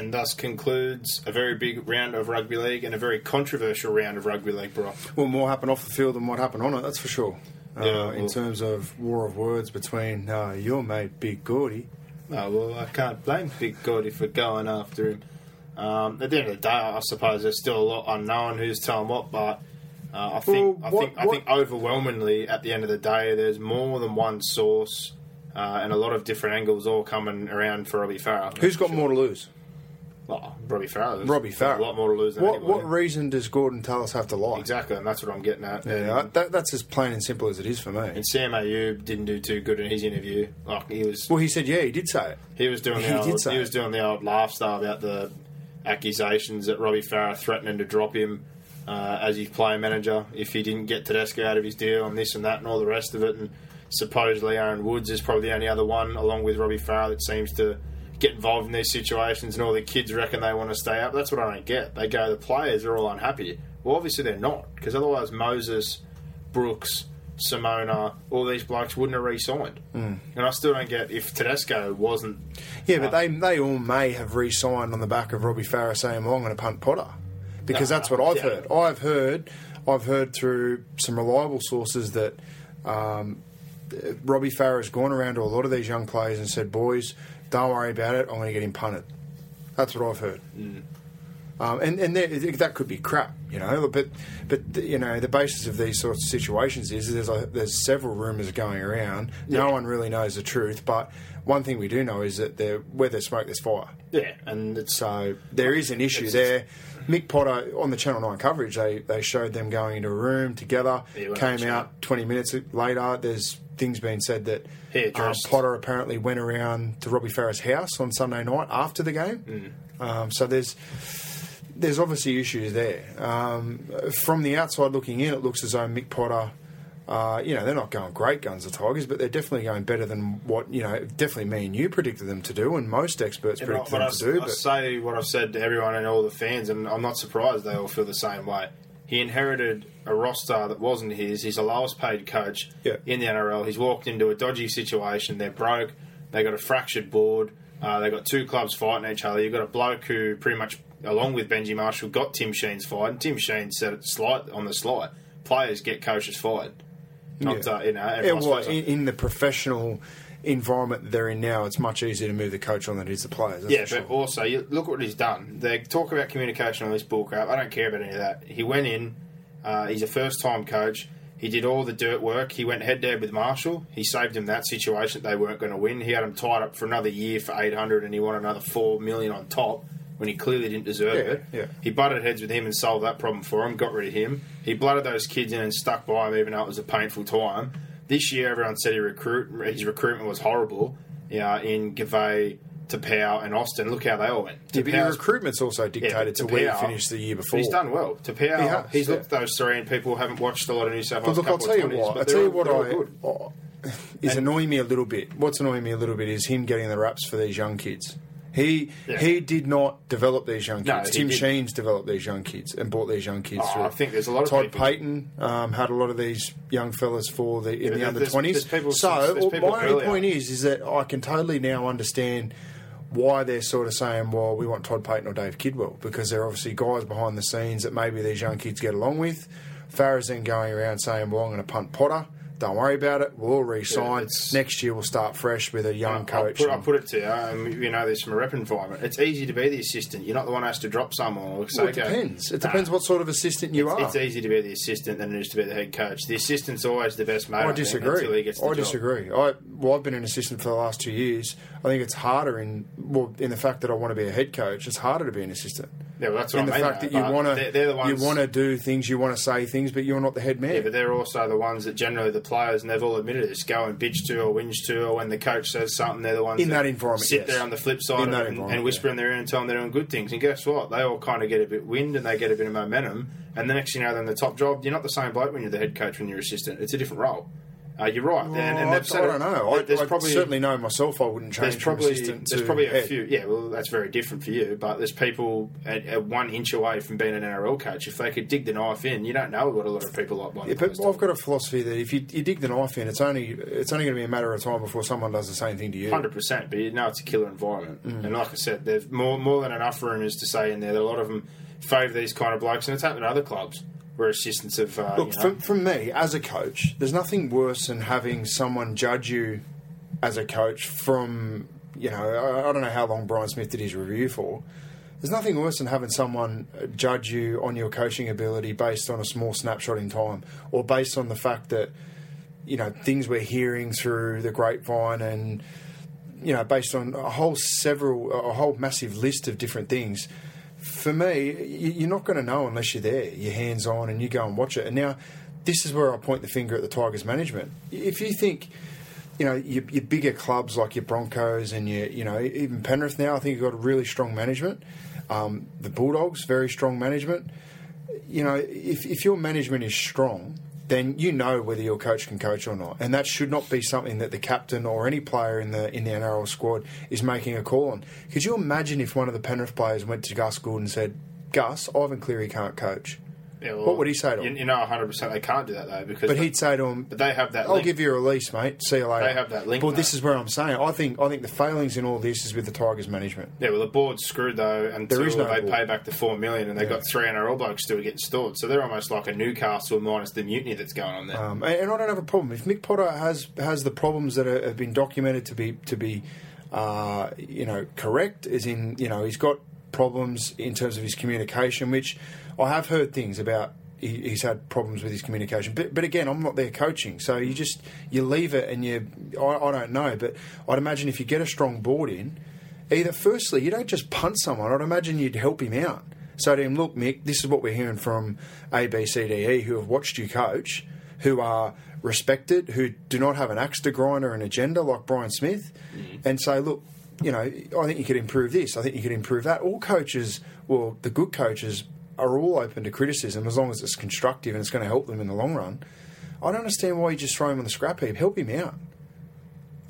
And thus concludes a very big round of rugby league and a very controversial round of rugby league, bro. Well, more happened off the field than what happened on it, that's for sure. Uh, Yeah, in terms of war of words between uh, your mate Big Gordy. Oh, well, I can't blame Big Gordy for going after him. Um, at the end of the day, I suppose there's still a lot unknown who's telling what, but uh, I think Well, I what- think I think overwhelmingly at the end of the day, there's more than one source uh, and a lot of different angles all coming around for Robbie Farah. Who's got more to lose? Well, Robbie Farah. There's Robbie a lot more to lose than What, what reason does Gordon Tallis have to lie? Exactly, and that's what I'm getting at. Yeah, that, that's as plain and simple as it is for me. And Sam Ayoub didn't do too good in his interview. Like he was, Well, he said, yeah, he did say it. he was doing he the did old, say he was doing the old laugh style about the accusations that Robbie Farah threatening to drop him uh, as his player manager if he didn't get Tedesco out of his deal and this and that and all the rest of it. And supposedly Aaron Woods is probably the only other one, along with Robbie Farah, that seems to get involved in these situations. And all the kids reckon they want to stay up. That's what I don't get. They go, the players are all unhappy. Well, obviously they're not, because otherwise Moses, Brooks, Simona, all these blokes wouldn't have re-signed. Hmm. And I still don't get if Tedesco wasn't. Yeah, but they they all may have re-signed on the back of Robbie Farah saying, "Well, I'm going to punt Potter," because that's what I've yeah. heard. I've heard, I've heard through some reliable sources that um, Robbie Farah has gone around to a lot of these young players and said, "Boys, don't worry about it. I'm going to get him punted." That's what I've heard. Um, and and there, that could be crap, you know. But but you know the basis of these sorts of situations is there's a, there's several rumours going around. No one really knows the truth, but one thing we do know is that there, where there's smoke, there's fire. Yeah, and So there is an issue there. Mick Potter on the Channel Nine coverage, they they showed them going into a room together. Yeah, came out twenty minutes later. There's things being said that uh, Potter apparently went around to Robbie Farah's house on Sunday night after the game. Mm. Um, so there's there's obviously issues there. Um, from the outside looking in, it looks as though Mick Potter, uh, you know, they're not going great guns the Tigers, but they're definitely going better than what you know. Definitely me and you predicted them to do, and most experts predicted them I, to do. I But say what I've said to everyone and all the fans, and I'm not surprised they all feel the same way. He inherited a roster that wasn't his. He's the lowest paid coach Yeah. in the NRL. He's walked into a dodgy situation. They're broke. They got a fractured board. Uh, they got two clubs fighting each other. You've got a bloke who pretty much, along with Benji Marshall, got Tim Sheens fired. And Tim Sheens said it slight on the slide. Players get coaches fired. Not Yeah. uh, you know. vice well, in, in the professional environment they're in now, it's much easier to move the coach on than it is the players. Yeah, but sure. also you look what he's done. They talk about communication on this bullcrap. I don't care about any of that. He went in. Uh, he's a first-time coach. He did all the dirt work. He went head to head with Marshall. He saved him that situation they weren't going to win. He had him tied up for another year for eight hundred, and he wanted another four million on top when he clearly didn't deserve Yeah, it. yeah. He butted heads with him and solved that problem for him. Got rid of him. He blooded those kids in and stuck by him, even though it was a painful time. This year, everyone said he recruit his recruitment was horrible. Yeah, in Gavay, Tapau, and Austin. Look how they all went. Yeah, but your Tapau's- recruitment's also dictated to where you Tapau- finished the year but before. He's done well. Tapau, He has, he's yeah. looked at those three, and people haven't watched a lot of New South But Wales. look, I'll couple tell of you 20s, what. but I'll they're tell you all- what they're all I good. oh, is annoying me a little bit. What's annoying me a little bit is him getting the raps for these young kids. He Yeah. he did not develop these young kids. he Tim didn't. Sheens developed these young kids and brought these young kids Oh, through. I think there's a lot of Todd Payton um, had a lot of these young fellas for the in Yeah, the under twenties. So well, people my only point is is that I can totally now understand why they're sort of saying, well, we want Todd Payton or Dave Kidwell because they're obviously guys behind the scenes that maybe these young kids get along with. Farah's then going around saying, well, I'm going to punt Potter. Don't worry about it. We'll all re-sign. Yeah, Next year we'll start fresh with a young I'll coach. put, I'll put it to you, um, you know this from a rep environment. It's easy to be the assistant. You're not the one who has to drop someone. Or say, well, it depends. It nah, depends what sort of assistant you it's, are. It's easy to be the assistant than it is to be the head coach. The assistant's always the best mate. I disagree. until he gets the I disagree. I well, I've been an assistant for the last two years. I think it's harder in well, in the fact that I want to be a head coach. It's harder to be an assistant. Yeah, well, that's what in the mean, fact though, that you want to the you want to do things, you want to say things, but you're not the head man. Yeah, but they're also the ones that generally the players, and they've all admitted this, go and bitch to or whinge to, or when the coach says something, they're the ones In that environment, sit yes. there on the flip side that it and, and whisper yeah. in their ear and tell them they're doing good things. And guess what? They all kind of get a bit wind and they get a bit of momentum. And the next thing you know, they're in the top job. You're not the same bloke when you're the head coach when you're assistant. It's a different role. Uh, you're right. and, and I, they've said I don't know. I, There's I probably certainly know myself. I wouldn't change there's probably there's probably a head. few. Yeah, well, that's very different for you. But there's people at, at one inch away from being an NRL coach. If they could dig the knife in, you don't know what a lot of people like. Yeah, but I've got a philosophy that if you, you dig the knife in, it's only it's only going to be a matter of time before someone does the same thing to you. Hundred percent, but you know it's a killer environment. Mm. And like I said, there's more more than enough rumours to say in there that a lot of them favour these kind of blokes, and it's happened at other clubs where assistants have. Uh, Look, you know, from, from me as a coach, there's nothing worse than having someone judge you as a coach from you know I, I don't know how long Brian Smith did his review for. There's nothing worse than having someone judge you on your coaching ability based on a small snapshot in time, or based on the fact that you know things we're hearing through the grapevine and you know based on a whole several a whole massive list of different things for me, you're not going to know unless you're there. You're hands on and you go and watch it. And now, this is where I point the finger at the Tigers management. If you think, you know, your, your bigger clubs like your Broncos and your, you know, even Penrith now, I think you've got a really strong management. Um, the Bulldogs, very strong management. You know, if, if your management is strong, then you know whether your coach can coach or not, and that should not be something that the captain or any player in the in the NRL squad is making a call on. Could you imagine if one of the Penrith players went to Gus Gould and said, "Gus, Ivan Cleary can't coach," what would he say to you, him? you know, hundred percent, they can't do that though because. but he'd say to him, but they have that. "I'll link. give you a release, mate. See you later." They have that link, But this is where I'm saying I think I think the failings in all this is with the Tigers management. Yeah, well, the board's screwed though until There is no they board. pay back the four million, and they've Yeah. got three NRL blokes still getting stored. So they're almost like a Newcastle minus the mutiny that's going on there. Um, and, and I don't have a problem if Mick Potter has has the problems that are, have been documented to be to be uh, you know correct, as in you know he's got problems in terms of his communication, which I have heard things about. He, he's had problems with his communication, but but again, I'm not there coaching, so you just you leave it and you I, I don't know, but I'd imagine if you get a strong board in, either firstly you don't just punt someone. I'd imagine you'd help him out. Say to him, look, Mick, this is what we're hearing from A, B, C, D, E, who have watched you coach, who are respected, who do not have an axe to grind or an agenda like Brian Smith, mm-hmm. and say, look, you know, I think you could improve this. I think you could improve that. All coaches, well, the good coaches are all open to criticism as long as it's constructive and it's going to help them in the long run. I don't understand why you just throw him on the scrap heap. Help him out.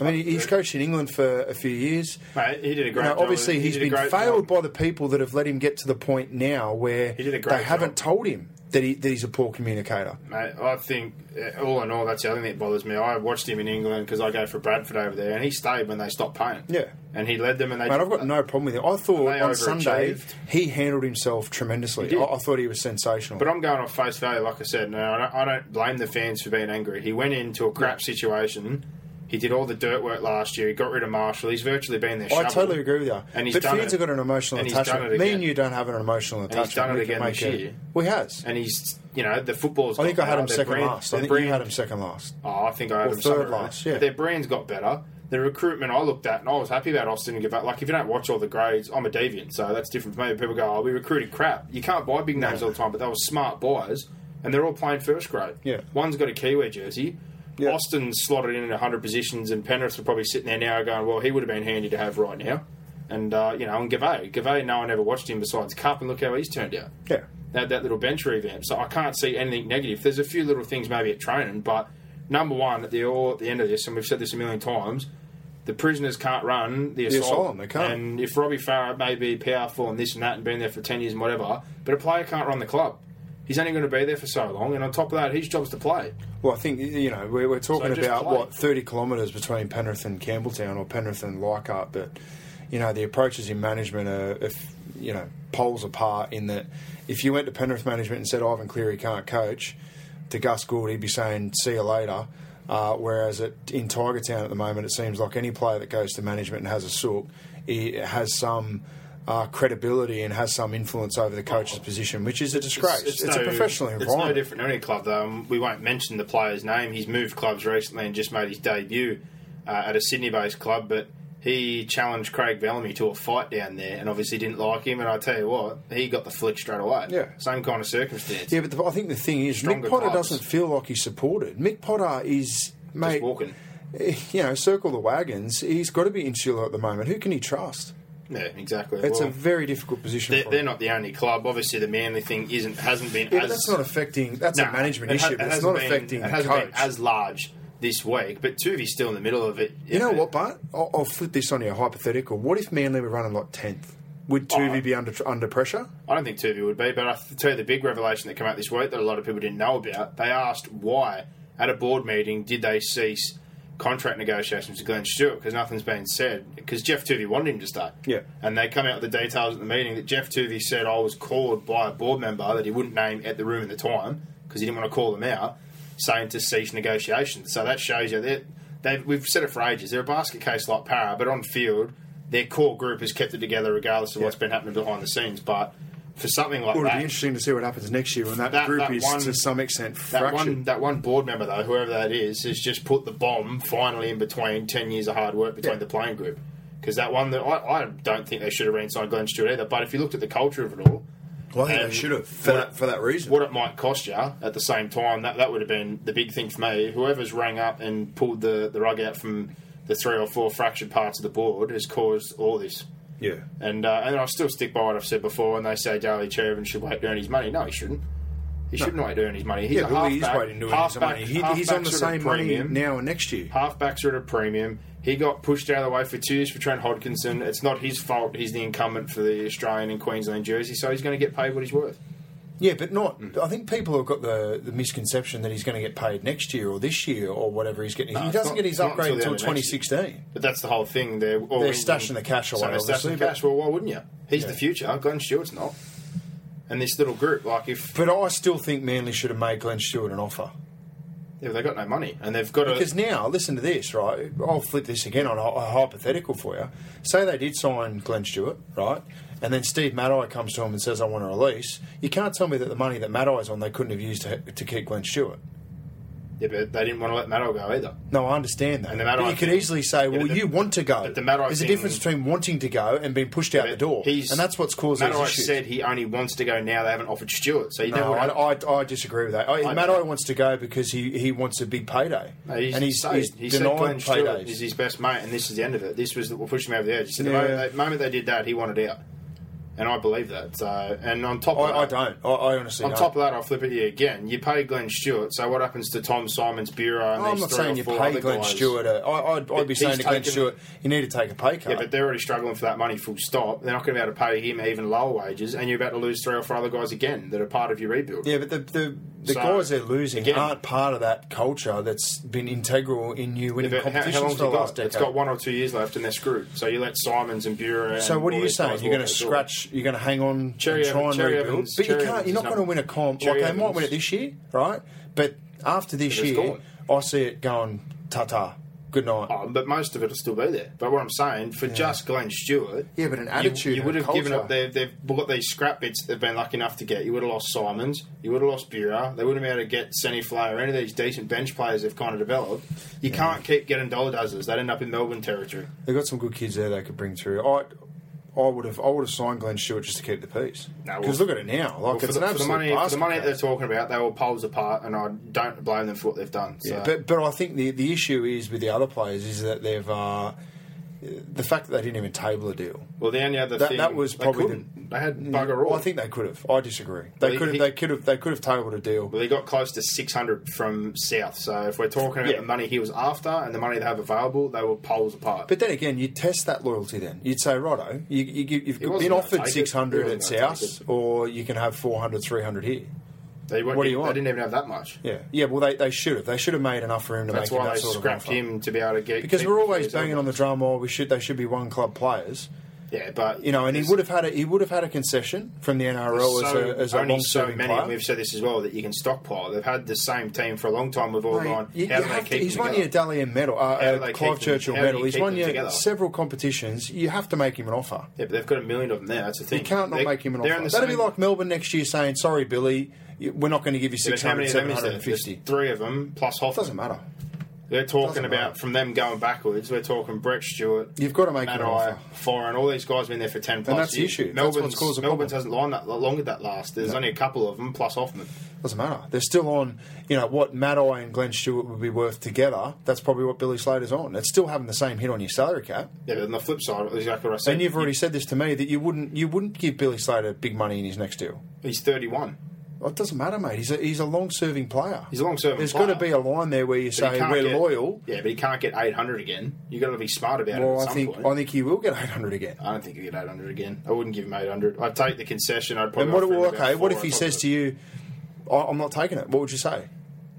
I mean, he's coached in England for a few years. Mate, he did a You great know, job. obviously, He he's been failed job. by the people that have let him get to the point now where He did a great they haven't told him that, he, that he's a poor communicator. Mate, I think, uh, all in all, that's the other thing that bothers me. I watched him in England because I go for Bradford over there, and he stayed when they stopped paying. Yeah. And he led them, and they. Mate, I've got no problem with it. I thought on Sunday he handled himself tremendously. I, I thought he was sensational. But I'm going off face value, like I said. No, I don't, I don't blame the fans for being angry. He went into a crap situation. He did all the dirt work last year. He got rid of Marshall. He's virtually been there. Oh, I totally agree with you. And he's but done fans it. have got an emotional And attachment. Me and you don't have an emotional he's attachment. done it We again this year. Well, he has. And he's, you know, the football's. I think got I had him better. Their second brand- last. I think you had him second last. Oh, I think I had Or them third last, yeah. But their brand's got better. The recruitment I looked at, and I was happy about Austin and give up. Like, if you don't watch all the grades, I'm a deviant, so that's different for me. People go, oh, we recruited crap. You can't buy big names all the time, but they were smart buyers, and they're all playing first grade. Yeah. One's got a Kiwi jersey. Yeah. Austin's slotted in at 100 positions, and Penrith are probably sitting there now going, well, he would have been handy to have right now. And, uh, you know, and Gavay. Gavay, no one ever watched him besides Cup, and look how he's turned out Yeah. that, that little bench revamp. So I can't see anything negative. There's a few little things maybe at training, but number one at the all at the end of this, and we've said this a million times, the prisoners can't run the asylum. asylum, they can't. And if Robbie Farah may be powerful and this and that and been there for ten years and whatever, but a player can't run the club. He's only going to be there for so long, and on top of that, his job's to play. Well, I think you know we're, we're talking So about play. what thirty kilometres between Penrith and Campbelltown or Penrith and Leichhardt, but you know the approaches in management are if you know poles apart. In that, if you went to Penrith management and said Ivan Cleary can't coach, to Gus Gould he'd be saying see you later. Uh, whereas at, in Tiger Town at the moment, it seems like any player that goes to management and has a sook he has some uh, credibility and has some influence over the coach's position, which is a disgrace. It's, no- a professional environment. It's no different than any club, though. Um, we won't mention the player's name. He's moved clubs recently and just made his debut uh, at a Sydney-based club, but he challenged Craig Bellamy to a fight down there, and obviously didn't like him. And I tell you what, he got the flick straight away. Yeah. same kind of circumstance. Yeah, but the, I think the thing is, Stronger Mick Potter clubs. doesn't feel like he's supported. Mick Potter is, mate, walking. eh, You know, circle the wagons. He's got to be insular at the moment. Who can he trust? Yeah, exactly. It's Well, a very difficult position. they're, for they're not the only club. Obviously, the Manly thing isn't hasn't been Yeah, as that's not affecting. That's No, a management it ha- issue, it it's hasn't been- affecting It hasn't coach. been as large this week, but Toovey's still in the middle of it. you know what, Bart? I'll, I'll flip this on you. Hypothetical. What if Manly were running like tenth? Would Toovey Oh. be under under pressure? I don't think Toovey would be, but I tell you the big revelation that came out this week that a lot of people didn't know about. They asked why at a board meeting did they cease contract negotiations with Glenn Stewart because nothing's been said because Geoff Toovey wanted him to stay. Yeah. and they come out with the details at the meeting that Geoff Toovey said I was called by a board member that he wouldn't name at the room at the time because he didn't want to call them out, saying to cease negotiations. So that shows you that they've we've said it for ages. They're a basket case like Parra, but on field. Their core group has kept it together regardless of what's been happening behind the scenes. But for something like Well, that, it'll be interesting to see what happens next year when that, That- group that is one- to some extent that fractured. one, that one board member, though, whoever that is, has just put the bomb finally in between 10 years of hard work between Yeah. the playing group. Because that one, that I, I don't think they should have re-signed Glenn Stewart either. But if you looked at the culture of it all, well, I think they should have for that, for that reason. what it might cost you at the same time, that, that would have been the big thing for me. Whoever's rang up and pulled the, the rug out from the three or four fractured parts of the board has caused all this. Yeah. And uh, and I still stick by what I've said before when they say Daly Cherry-Evans should wait to earn his money. No, he shouldn't. He shouldn't wait to earn his money. He's Yeah, a but he is halfback- waiting to earn his halfback- money. He, he's on the halfbacks are at a same money premium. now and next year. Halfbacks are at a premium. He got pushed out of the way for two years for Trent Hodkinson. It's not his fault. He's the incumbent for the Australian and Queensland jersey, so he's going to get paid what he's worth. Yeah, but not. I think people have got the, the misconception that he's going to get paid next year or this year or whatever he's getting. No, he doesn't not- get his upgrade until until the end of next year. 2016. But that's the whole thing. They're, They're in- stashing the cash so away, they're stashing the cash. Well, why wouldn't you? He's Yeah. the future. Glenn Stewart's not. And this little group, like if But I still think Manly should have made Glenn Stewart an offer. yeah, they've got no money and they've got Because now, listen to this, right? I'll flip this again on a, a hypothetical for you. Say they did sign Glenn Stewart, right? And then Steve Matai comes to him and says, I want a release. You can't tell me that the money that Matai's on they couldn't have used to, to keep Glenn Stewart. Yeah, but they didn't want to let Matai go either. No, I understand that. And the but you could easily say, well, but the- you want to go. but the Matai There's a difference between wanting to go and being pushed out the door. He's- And that's what's caused Matai these issues. said he only wants to go now. They haven't offered Stewart, so he no, never. I, I, I disagree with that. I, I Matai don't. wants to go because he, he wants a big payday. No, he's, and he's, said, he's he said denied Glenn Stewart is his best mate, and this is the end of it. This was what pushed him over the edge. He said the, moment, the moment they did that, he wanted out, and I believe that. So, and on top of I, I don't. I, I honestly On don't. top of that, I'll flip it to you again. You pay Glenn Stewart, so what happens to Tom Symonds, Buhrer, and oh, I'm these not three saying or you four pay other Glenn guys? Stewart. A, I, I'd, I'd be He's saying to Glenn taken- Stewart, you need to take a pay cut. Yeah, but they're already struggling for that money. Full stop. They're not going to be able to pay him even lower wages, and you're about to lose three or four other guys again that are part of your rebuild. Yeah, but the the, the So, guys they're losing again- aren't part of that culture that's been integral in you winning But how, competitions how long's for it the got? last decade. It's got one or two years left, and they're screwed. So you let Symonds and Buhrer. so what are you saying? You're going to scratch? You're going to hang on Cherry and try Evans- and Cherry rebuild? Evans- but you can't. You're not going to win a comp. Cherry like they might win it this year, right? But after this But it's year, gone. I see it going ta ta. Good night. Oh, but most of it will still be there. But what I'm saying, for just Glenn Stewart, Yeah, but an you- attitude you, and would have given culture. up. They've, they've got these scrap bits they've been lucky enough to get. You would have lost Symonds. You would have lost Buhrer. They wouldn't have been able to get Senny Flair or any of these decent bench players they've kind of developed. You can't keep getting dollar dozens. They'd end up in Melbourne territory. They've got some good kids there they could bring through. I, I would have, I would have signed Glenn Stewart just to keep the peace. No, well, Because look at it now, like Well, for, it's the, an for the money, for the money that they're talking about, they will poles apart, and I don't blame them for what they've done. So. Yeah, but but I think the the issue is with the other players is that they've uh, the fact that they didn't even table a deal. well, the only other That, thing that was they probably couldn't. the, they had mm. bugger all. Well, I think they could have. I disagree. They Well, could have. They could have. They could have tabled a deal. Well, he got close to 600 from South. So if we're talking about Yeah. the money he was after and the money they have available, they were poles apart. But then again, you'd test that loyalty. Then you'd say, righto, you, you, you've been offered six hundred at wasn't gonna take South, or you can have 400, 300 here. They, what do you want? they didn't even have that much. Yeah, yeah. Well, they, they should have. They should have made enough room to That's make him why that they sort of scrapped offer. him to be able to get Because we're always banging on the drum. Oh, we should. They should be one club players. Yeah, but You know, and he would have had a he would have had a concession from the NRL as so, a, as a only so many, player. and we've said this as well, that you can stockpile. They've had the same team for a long time. We've all Mate, gone. you- how you do they have to- keep he's won you a? Dally M medal, uh, a Clive keep Churchill how do you medal. He's won you several competitions. You have to make him an offer. Yeah, but they've got a million of them there. That's the thing. You can't not They- make him an offer. That'd be like Melbourne next year saying, "Sorry, Billy, we're not going to give you Yeah, 600, many of them 750. Three of them plus Hoffman. Doesn't matter. They're talking about matter. from them going backwards. We're talking Brett Stewart. You've got to make Matt him an Eye, offer. Foreign, all these guys have been there for ten plus that's the years. issue. That's Melbourne's, what's caused the Melbourne's problem. hasn't lined that long at that last. There's only a couple of them plus Hoffman. Doesn't matter. They're still on. You know what Matai and Glenn Stewart would be worth together. That's probably what Billy Slater's on. It's still having the same hit on your salary cap. Yeah, but on the flip side, exactly what I said. And you've already said this to me that you wouldn't you wouldn't give Billy Slater big money in his next deal. He's 31. Well, it doesn't matter, mate. He's a, he's a long serving player. He's a long-serving There's player. got to be a line there where you But say we're get- loyal. Yeah, but he can't get 800 again. You've got to be smart about it Well, I think point. I think he will get 800 again. I don't think he'll get 800 again. I wouldn't give him 800. I'd take the concession. I'd probably And what? Well, okay. What if he says to you, "I'm not taking it"? What would you say?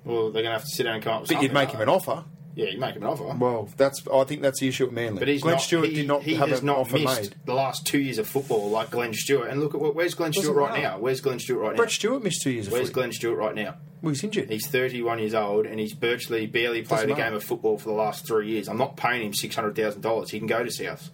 Well, they're going to have to sit down and come up with But you'd make like him an offer. Yeah, you make him an offer. Well, that's I think that's the issue at Manly. but he's Glenn not, Stewart he, did not he have has not offer missed made. the last two years of football like Glenn Stewart. And look at what- where's Glenn Doesn't Stewart right matter. now? Where's Glenn Stewart right Brett now? Stewart missed two years Where's footy. Glenn Stewart right now? Well, he's injured. He's 31 years old and he's virtually barely played Doesn't a game of football for the last three years. I'm not paying him $600,000. He can go to South.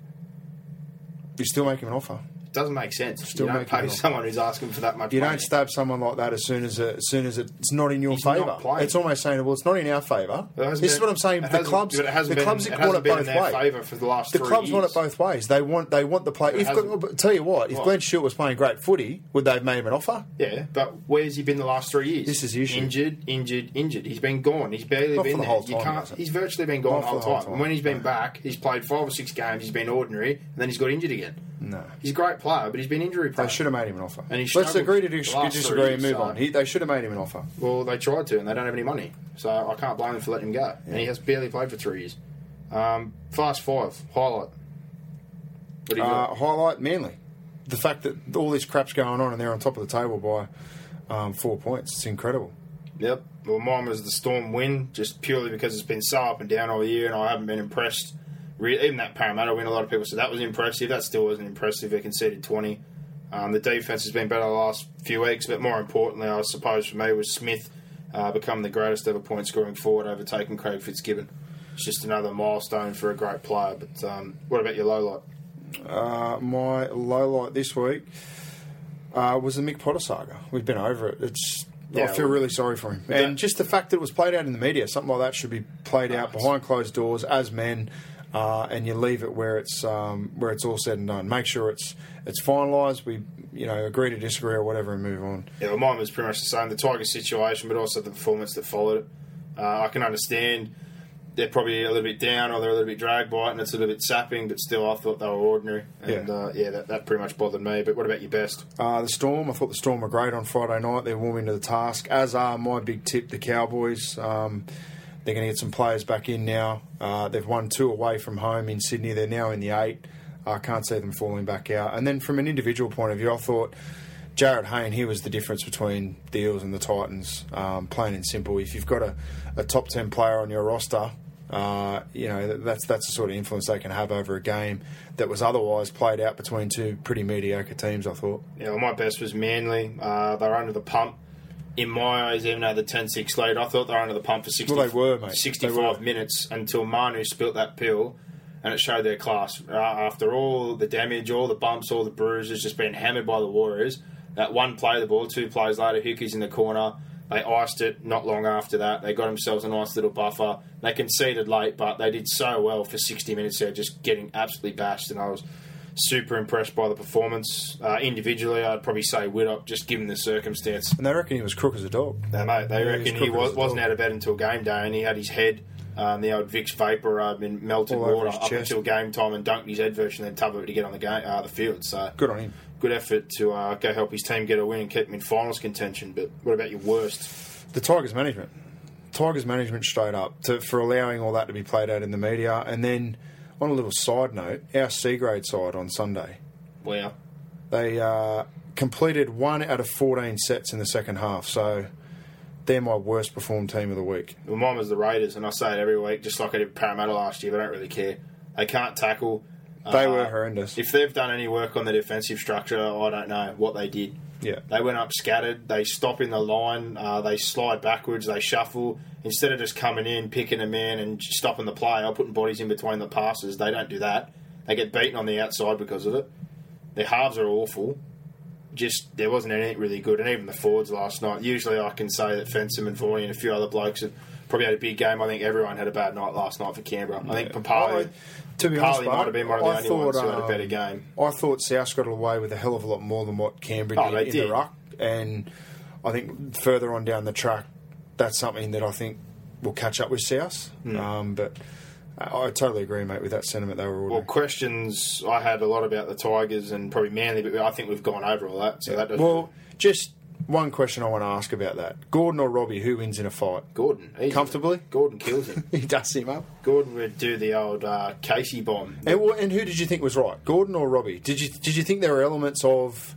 you still make him an offer. Doesn't make sense. Still you don't pay someone who's asking for that much You money. don't stab someone like that as soon as it, as soon as it's not in your favour. It's almost saying, well, it's not in our favour. This is what I'm saying. The clubs, but it hasn't the been- clubs it that want it both ways. favour for the last The clubs want it both ways. They want they want the play. If tell you what, if What? Glenn Stewart was playing great footy, would they have made him an offer? Yeah, but where's he been the last three years? This is the issue. Injured, injured, injured. He's been gone. He's barely Not been the there. whole you time, can't. He's virtually been gone the whole time. time. And when he's been back, he's played five or six games. He's been ordinary, and then he's got injured again. No. He's a great player, but he's been injury They should have made him an offer. And Let's agree to dis- disagree and move years, on. He, they should have made him an offer. Well, they tried to, and they don't have any money, so I can't blame them for letting him go. And he has barely played for three years. Um, fast five highlight. What do you Uh, highlight Manly. The fact that all this crap's going on and they're on top of the table by um, four points. It's incredible. Yep. Well, mine was the Storm win, just purely because it's been so up and down all year, and I haven't been impressed. Even that Parramatta win, a lot of people said that was impressive. That still wasn't impressive. They conceded 20. Um, the defense has been better the last few weeks, but more importantly, I suppose for me, was Smith uh, become the greatest ever point scoring forward, overtaking Craig Fitzgibbon. It's just another milestone for a great player. But um, what about your low light? Uh, my low light this week uh, was the Mick Potter saga. We've been over it. It's I feel well, really sorry for him, that- and just the fact that it was played out in the media, something like that should be played out behind closed doors as men, uh, and you leave it where it's um, where it's all said and done. Make sure it's it's finalised. We you know agree to disagree or whatever, and move on. Yeah, well, mine was pretty much the same. The Tiger situation, but also the performance that followed it. Uh, I can understand they're probably a little bit down or they're a little bit dragged by it and it's a little bit sapping, but still, I thought they were ordinary. And Yeah. uh, yeah, that, that pretty much bothered me. But what about your best? Uh, the Storm, I thought the Storm were great on Friday night. They're warming to the task, as are my big tip, the Cowboys. Um, they're going to get some players back in now. Uh, they've won two away from home in Sydney. They're now in the eight. I can't see them falling back out. And then from an individual point of view, I thought Jarryd Hayne, he was the difference between the Eels and the Titans, um, plain and simple. If you've got a, a top 10 player on your roster, uh, you know that's that's the sort of influence they can have over a game that was otherwise played out between two pretty mediocre teams. I thought. Yeah, well, my best was Manly. Uh, they were under the pump. In my eyes, even though the 10 6 lead, I thought they were under the pump for 60, Well, they were, mate. They 65 were. minutes until Manu spilt that pill and it showed their class. Uh, after all the damage, all the bumps, all the bruises, just being hammered by the Warriors, that one play, of the ball, two plays later, Hickey's in the corner. They iced it not long after that. They got themselves a nice little buffer. They conceded late, but they did so well for 60 minutes there, just getting absolutely bashed. And I was super impressed by the performance. Uh, individually, I'd probably say Widdop, just given the circumstance. And they reckon he was crook as a dog. No, mate, they Yeah, reckon he was, as a wasn't out of bed until game day, and he had his head, um, the old Vicks vapor, uh, in melted All water up chest. until game time, and dunked his head version, and then tub it to get on the game, uh, the field. So Good on him. good effort to uh, go help his team get a win and keep him in finals contention. But what about your worst? The Tigers management. Tigers management straight up to, for allowing all that to be played out in the media. And then, on a little side note, our C grade side on Sunday, Wow. they uh, completed one out of 14 sets in the second half. So they're my worst performed team of the week. Well, mine was the Raiders, and I say it every week, just like I did Parramatta last year. They don't really care. They can't tackle. They Uh, were horrendous. If they've done any work on the defensive structure, I don't know what they did. yeah. They went up scattered. They stop in the line. Uh, they slide backwards. They shuffle instead of just coming in, picking a man, and stopping the play or putting bodies in between the passes. They don't do that. They get beaten on the outside because of it. Their halves are awful. Just there wasn't anything really good, and even the forwards last night. Usually, I can say that Fensom and Voy and a few other blokes have probably had a big game. I think everyone had a bad night last night for Canberra. I think Papalii, I- to be honest, might have been one of the I only thought, ones who had a um, better game. I thought South got away with a hell of a lot more than what Canberra Oh, did in did. the ruck, and I think further on down the track, that's something that I think will catch up with South. Hmm. Um, but I, totally agree, mate, with that sentiment they were Well, ordering. questions I had a lot about the Tigers and probably Manly, but I think we've gone over all that. So that doesn't. Well, just one question I want to ask about that: Gordon or Robbie, who wins in a fight? Gordon easily. Comfortably? Gordon kills him. he dusts him up. Gordon would do the old uh, Casey bomb. And, wh- and who did you think was right, Gordon or Robbie? Did you did you think there were elements of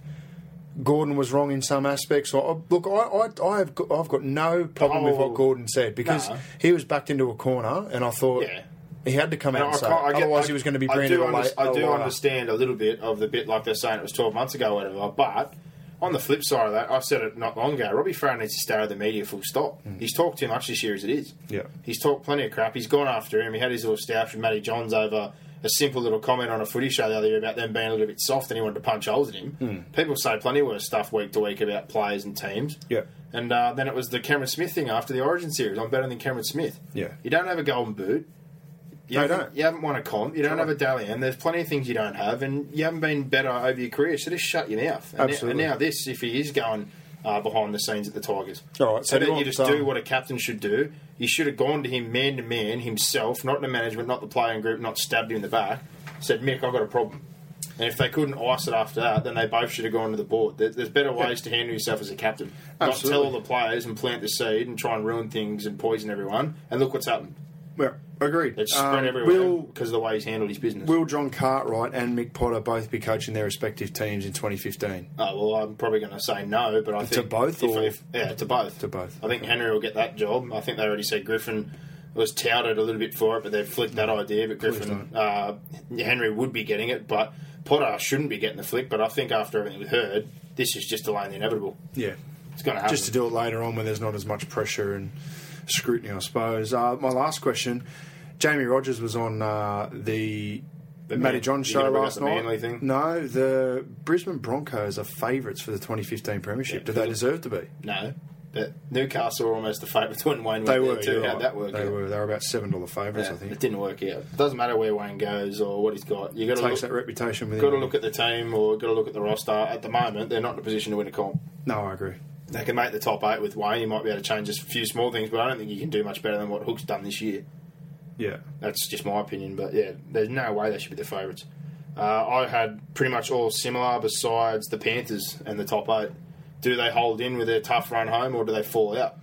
Gordon was wrong in some aspects? Or oh, look, I, I I've got, I've got no problem with Oh, what Gordon said because no. he was backed into a corner, and I thought Yeah. he had to come out And and, say. I get- otherwise I- he was going to be I branded do, a, under- la- I do understand a little bit of the bit like they're saying it was 12 months ago or whatever, but on the flip side of that, I've said it not long ago, Robbie Farah needs to stay out of the media full stop. He's talked too much this year as it is. Yeah. He's talked plenty of crap. He's gone after him. He had his little stoush with Matty Johns over a simple little comment on a footy show the other year about them being a little bit soft and he wanted to punch holes in him. Hmm. People say plenty worse stuff week to week about players and teams. Yeah. And uh, then it was the Cameron Smith thing after the Origin series. I'm better than Cameron Smith. Yeah. You don't have a golden boot. You, No, don't. you haven't won a comp. You don't have a Dally M. There's plenty of things you don't have, and you haven't been better over your career. So just shut your mouth. And, now, Absolutely. and now this, if he is going uh, behind the scenes at the Tigers, All right, so so do then you just do um, what a captain should do. You should have gone to him man to man himself, not the management, not the playing group, not stabbed him in the back. Said, Mick, I've got a problem. And if they couldn't ice it after that, then they both should have gone to the board. There's better ways to handle yourself as a captain. Absolutely. Not tell all the players and plant the seed and try and ruin things and poison everyone. And look what's happened. Yeah, agreed. It's spread Um, everywhere Will because of the way he's handled his business. Will John Cartwright and Mick Potter both be coaching their respective teams in 2015? Oh well, I'm probably going to say no, but I To think both, if, or- if, yeah, to both. To both. I think Henry will get that job. I think they already said Griffin was touted a little bit for it, but they've flicked that idea. But Griffin, uh, Henry would be getting it, but Potter shouldn't be getting the flick. But I think after everything we've heard, this is just delaying the inevitable. Yeah. It's going to happen. Just to do it later on when there's not as much pressure and scrutiny, I suppose. Uh, my last question Jamie Rogers was on uh, the. The Matty Man- John show last night. No, the Brisbane Broncos are favourites for the 2015 Premiership. Yeah, Do they deserve to be? no, but Newcastle were almost the favourites when Wayne They went were. too. How'd that work? They out? were. They were about seven dollar favourites, Yeah, I think. It didn't work out. It doesn't matter where Wayne goes or what he's got. You got to look, that reputation got to look at the team or got to look at the roster. At the moment, they're not in a position to win a comp. No, I agree. They can make the top eight with Wayne. You might be able to change just a few small things, but I don't think you can do much better than what Hook's done this year. Yeah. That's just my opinion. But yeah, there's no way they should be the favourites. Uh, I had pretty much all similar, besides the Panthers and the top eight. Do they hold in with their tough run home, or do they fall out?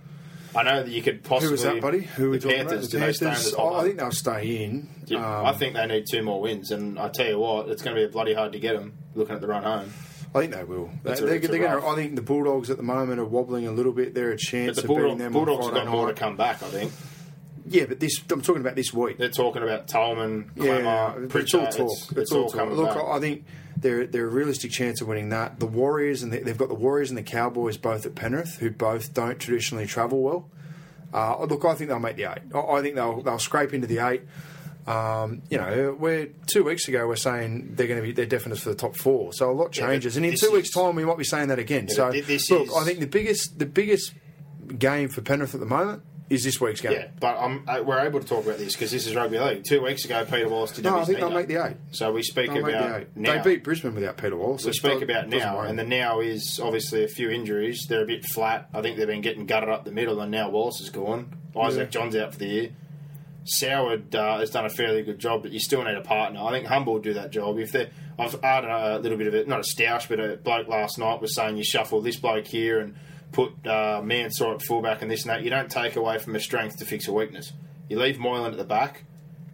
I know that you could possibly. Who was that, buddy? Who were we the Panthers? about? Do The they stay in the top Oh, I eight? think they'll stay in. Yeah, Um, I think they need two more wins, and I tell you what, it's going to be bloody hard to get them. Looking at the run home, I think they will. They, a, they're they're gonna. I think the Bulldogs at the moment are wobbling a little bit. They're a but chance the of beating them Bulldogs on have got Friday more to come back. I think Yeah, but this I'm talking about this week. they're talking about Tolman, Yeah, Klemmer, it's all talk. It's, It's, it's all all talk. Look, back. I think they're they're a realistic chance of winning that. The Warriors and the, they've got the Warriors and the Cowboys both at Penrith, who both don't traditionally travel well. Uh, look, I think they'll make the eight. I, I think they'll they'll scrape into the eight. Um, you know, we're two weeks ago we're saying they're going to be they're definite for the top four. So a lot Yeah, changes, and in two weeks' time we might be saying that again. Yeah, so look, is- I think the biggest the biggest game for Penrith at the moment is this week's game. Yeah, but I'm, uh, we're able to talk about this because this is rugby league. Two weeks ago, Peter Wallace did No, I think they'll make the eight. So we speak They'll make the about now. They beat Brisbane without Peter Wallace. we speak about now, and the now is obviously a few injuries. They're a bit flat. I think they've been getting gutted up the middle, and now Wallace is gone. Isaac Yeah. John's out for the year. Soward uh, has done a fairly good job, but you still need a partner. I think Humble will do that job. If they, I've had a little bit of it, not a stoush, but a bloke last night was saying you shuffle this bloke here and put uh, Mansour at fullback and this and that. You don't take away from a strength to fix a weakness. You leave Moylan at the back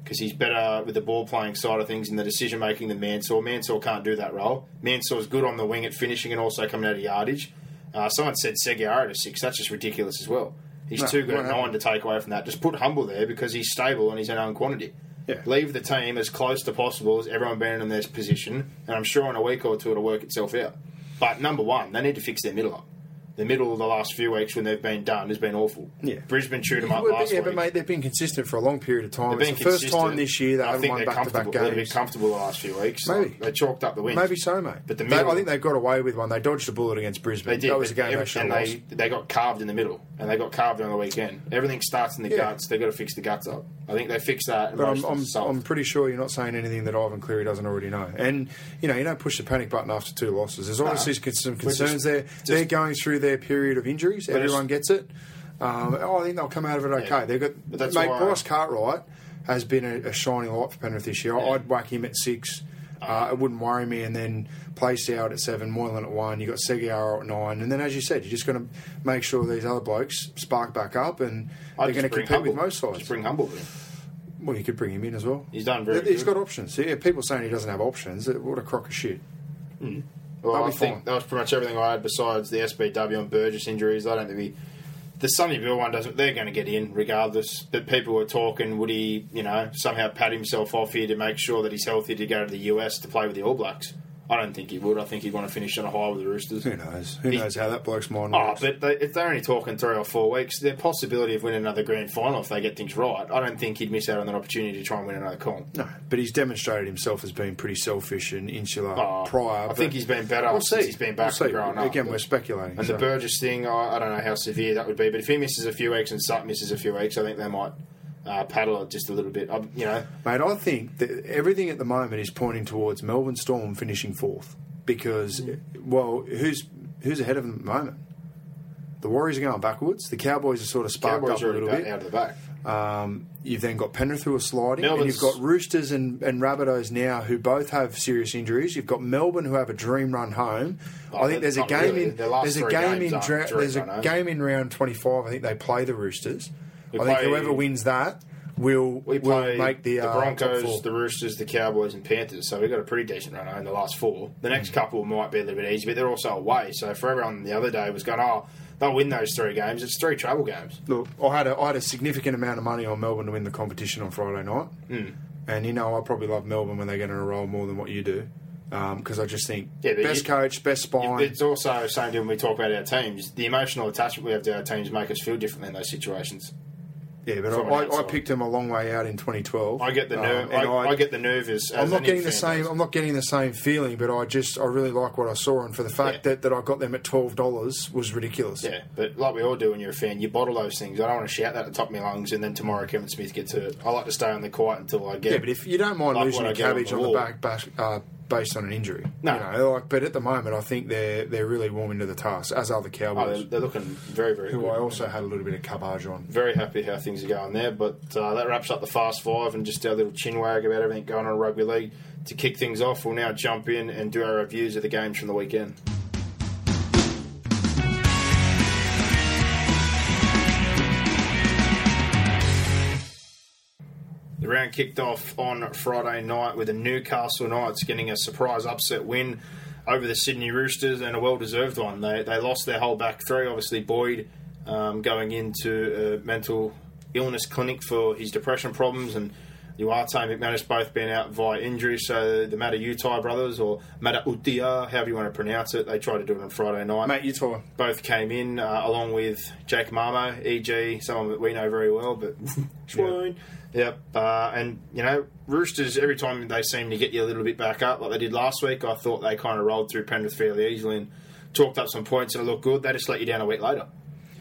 because he's better with the ball playing side of things and the decision making than Mansour. Mansour can't do that role. Mansour's good on the wing at finishing and also coming out of yardage. Uh, someone said Segeyaro to six. That's just ridiculous as well. He's No, too good at nine to take away from that. Just put Humble there because he's stable and he's an own quantity. Yeah. Leave the team as close to possible as everyone being in their position, and I'm sure in a week or two it'll work itself out. But number one, they need to fix their middle up. The middle of the last few weeks when they've been done has been awful. Yeah. Brisbane chewed them up Well, but, last yeah, week. but mate, they've been consistent for a long period of time. They've It's been the first time this year they I haven't won back to back comfortable. They've been games. comfortable the last few weeks. Maybe. Like, they chalked up the wins. Maybe so, mate. But the They- middle, I think they got away with one. They dodged a bullet against Brisbane. They did. that was a game they every- should and have they, lost. they got carved in the middle, and they got carved on the weekend. Everything starts in the Yeah. guts. They've got to fix the guts up. I think they fixed that. But I'm, I'm. I'm pretty sure you're not saying anything that Ivan Cleary doesn't already know. And, you know, you don't push the panic button after two losses. There's obviously some concerns just- there. just- They're going through their period of injuries. But Everyone gets it. Um, oh, I think they'll come out of it okay. Yeah. They've got, But that's mate, why- Bryce Cartwright has been a, a shining light for Penrith this year. Yeah. I'd whack him at six. Uh, it wouldn't worry me. And then place out at seven, Moylan at one. You got Segeyaro at nine. And then, as you said, you're just going to make sure these other blokes spark back up and I'd they're going to compete with most sides. Just bring Humble in. Well, you could bring him in as well. He's done very He's good. got options. Yeah, people saying he doesn't have options. What a crock of shit. Well, They'll I think fine. that was pretty much everything I had besides the SBW and Burgess injuries. I don't think we. The Sonny Bill one doesn't. They're going to get in regardless. But people were talking. Would he, you know, somehow pat himself off here to make sure that he's healthy to go to the US to play with the All Blacks? I don't think he would. I think he'd want to finish on a high with the Roosters. Who knows? Who He- knows how that bloke's mind Oh, ah, but they, if they're only talking three or four weeks, the possibility of winning another grand final if they get things right, I don't think he'd miss out on that opportunity to try and win another comp. no, but he's demonstrated himself as being pretty selfish and insular Oh, prior. I think he's been better We'll since see. he's been back We'll growing up. Again, we're speculating. And so. the Burgess thing, I, I don't know how severe that would be, but if he misses a few weeks and Sutton misses a few weeks, I think they might uh, paddle it just a little bit. I, you know, Mate, I think that everything at the moment is pointing towards Melbourne Storm finishing fourth because, well, who's who's ahead of them at the moment? The Warriors are going backwards. The Cowboys are sort of sparked Cowboys up a little bit. out of the back. Um, you've then got Penrith who are sliding, and you've got Roosters and, and Rabbitohs now who both have serious injuries. You've got Melbourne who have a dream run home. Oh, I think there's a game really. in there's a game in dra- there's a game in round 25. I think they play the Roosters. I think play- whoever wins that will We will play make the, the uh, top Broncos, four. the Roosters, the Cowboys, and Panthers. So we've got a pretty decent run in the last four. The next Mm. couple might be a little bit easy, but they're also away. So for everyone the other day was going, oh, they'll win those three games. It's three travel games. Look, I had a, I had a significant amount of money on Melbourne to win the competition on Friday night, Hmm. and you know I probably love Melbourne when they get in a roll more than what you do, because I just think Yeah, but best you- coach, best spine. It's also same deal when we talk about our teams. The emotional attachment we have to our teams make us feel differently in those situations. Yeah, but I, I, I picked them a long way out in 2012. I get the Um, nerve. and I, I, get the nervous. I'm as not getting the same. does. I'm not getting the same feeling, but I just I really like what I saw, and for the fact Yeah. that, that I got them at twelve dollars was ridiculous. Yeah, but like we all do when you're a fan, you bottle those things. I don't want to shout that at the top of my lungs, and then tomorrow Kevin Smith gets hurt. I like to stay on the quiet until I get. Yeah, but if you don't mind Like losing a I get on cabbage the on the, back, back uh, based on an injury, No. you know, like, but at the moment I think they're they're really warming to the task, as are the oh, Cowboys, they're, they're looking very, very who good. I also had a little bit of cabbage on. very happy how things are going there. But uh, that wraps up the fast five and just our little chin wag about everything going on in rugby league. To kick things off, we'll now jump in and do our reviews of the games from the weekend. Round kicked off on Friday night with the Newcastle Knights getting a surprise upset win over the Sydney Roosters and a well deserved one. They, they lost their whole back three. Obviously, Boyd um, going into a mental illness clinic for his depression problems and Uate and McManus both been out via injury. So the Matautai brothers, or Mata Utia, however you want to pronounce it, they tried to do it on Friday night Mate, you talk. both came in uh, along with Jake Mamo, EG, someone that we know very well, but Schwein. Yep. Uh, and, you know, Roosters, every time they seem to get you a little bit back up, like they did last week, I thought they kind of rolled through Penrith fairly easily and talked up some points and it looked good. They just let you down a week later.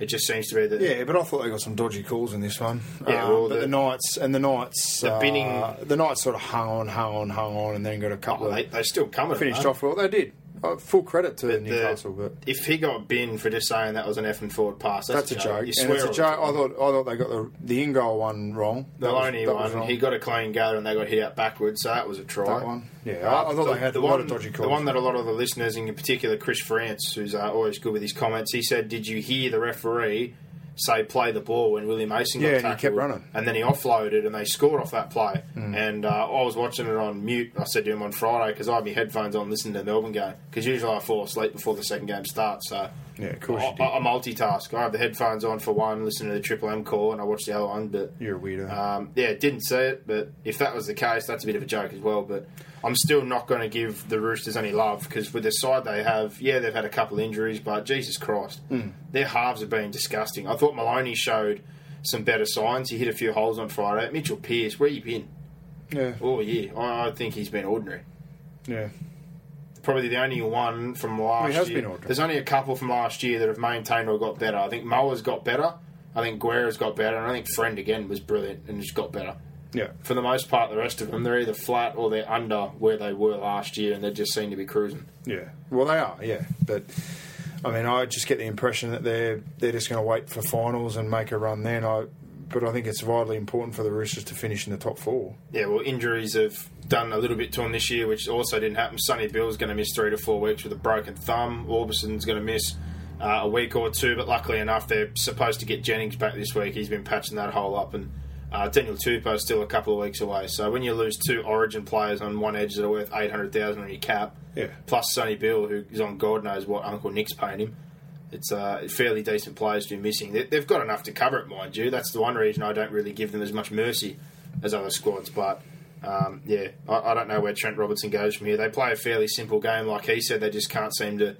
It just seems to be the. Yeah, but I thought they got some dodgy calls in this one. Yeah, Um, well, but the- the, Knights and the Knights, The uh, binning- the Knights sort of hung on, hung on, hung on, and then got a couple Oh, of they, they still it, finished off well. They did. Uh, full credit to But the- Newcastle, but if he got binned for just saying that was an effing forward pass, that's, that's a joke. You swear it's a joke. I thought I thought they got the the in goal one wrong. The only one, he got a clean gather and they got hit out backwards, so that was a try. That one? Yeah, I- I thought they had a lot of dodgy The one that a lot of the listeners, in particular Chris France, who's uh, always good with his comments, he said, "Did you hear the referee say play the ball when Willie Mason got Yeah, and he kept running. and then he offloaded and they scored off that play." Hmm. And uh, I was watching it on mute. I said to him on Friday because I had my headphones on listening to the Melbourne game because usually I fall asleep before the second game starts. So Yeah, of course I. I, I multitask. I have the headphones on for one, listen to the Triple M call, and I watch the other one. But You're a weirdo. um, yeah, didn't see it. But if that was the case, that's a bit of a joke as well. But I'm still not going to give the Roosters any love because with the side they have, yeah, they've had a couple of injuries, but Jesus Christ, hmm. their halves have been disgusting. I thought Maloney showed some better signs. He hit a few holes on Friday. Mitchell Pearce, where you been? yeah, Oh yeah, I, I think he's been ordinary yeah. probably the only one from last he has year. been ordinary. There's only a couple from last year that have maintained or got better. I think Moa's got better. I think Guerra's got better. And I think Friend again was brilliant and just got better. Yeah. For the most part, the rest of them, they're either flat or they're under where they were last year and they just seem to be cruising. Yeah. Well, they are. Yeah, but I mean, I just get the impression that they're they're just going to wait for finals and make a run then. I, but I think it's vitally important for the Roosters to finish in the top four. Yeah, well, injuries have done a little bit to him this year, which also didn't happen. Sonny Bill's going to miss three to four weeks with a broken thumb. Aubusson's going to miss uh, a week or two, but luckily enough, they're supposed to get Jennings back this week. He's been patching that hole up, and uh, Daniel Tupou is still a couple of weeks away. So when you lose two Origin players on one edge that are worth eight hundred thousand on your cap, Yeah. plus Sonny Bill, who is on God knows what Uncle Nick's paying him. It's uh, fairly decent players to be missing. They, they've got enough to cover it, mind you. That's the one reason I don't really give them as much mercy as other squads. But um, yeah, I, I don't know where Trent Robertson goes from here. They play a fairly simple game, like he said. They just can't seem to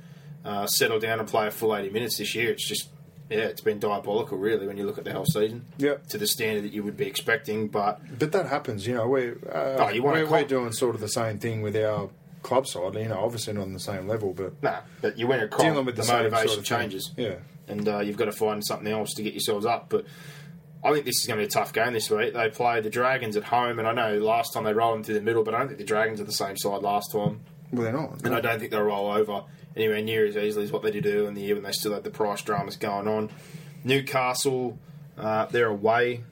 uh, settle down and play a full eighty minutes this year. It's just yeah, it's been diabolical, really, when you look at the whole season. Yeah. to the standard that you would be expecting. But But that happens, you know. We're uh, Oh, you want we're, we're doing sort of the same thing with our club side. You know, obviously not on the same level, but nah, but you win a comp, dealing with the, the motivation sort of thing. changes. Yeah. and uh, you've got to find something else to get yourselves up. But I think this is going to be a tough game this week. They play the Dragons at home, and I know last time they rolled them through the middle, but I don't think the Dragons are the same side last time, Well, they're not. and I don't think they'll roll over anywhere near as easily as what they did earlier in the year when they still had the price dramas going on. Newcastle, uh, they're away,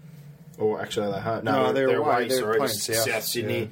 or actually they're home. No, No, they're away. They're sorry, playing South, Sydney. yeah.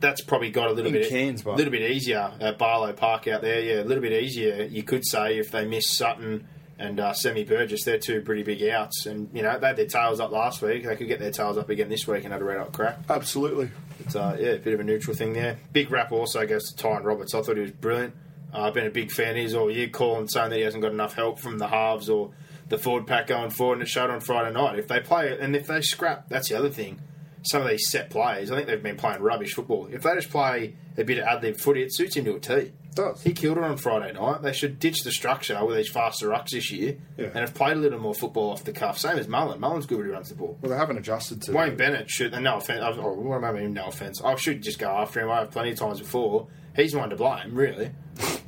That's probably got a little In bit, Cairns, but- little bit easier at Barlow Park out there. Yeah, a little bit easier. You could say if they miss Sutton and uh, Sam Burgess, they're two pretty big outs. And you know they had their tails up last week. They could get their tails up again this week and have a red hot crack. Absolutely. It's uh, yeah, a bit of a neutral thing there. Big rap also goes to Tyrone Roberts. I thought he was brilliant. Uh, I've been a big fan of his all year, calling saying that he hasn't got enough help from the halves or the forward pack going forward, and it showed on Friday night. If they play and if they scrap, that's the other thing. Some of these set plays, I think they've been playing rubbish football. If they just play a bit of ad lib footy, it suits him to a T. does. He killed it on Friday night. They should ditch the structure with these faster rucks this year Yeah. and have played a little more football off the cuff. Same as Mullen. Mullen's good when he runs the ball. Well, they haven't adjusted to Wayne Bennett should, and no offense, oh, what am I mean? No offense. I should just go after him. I have plenty of times before. He's the one to blame, really.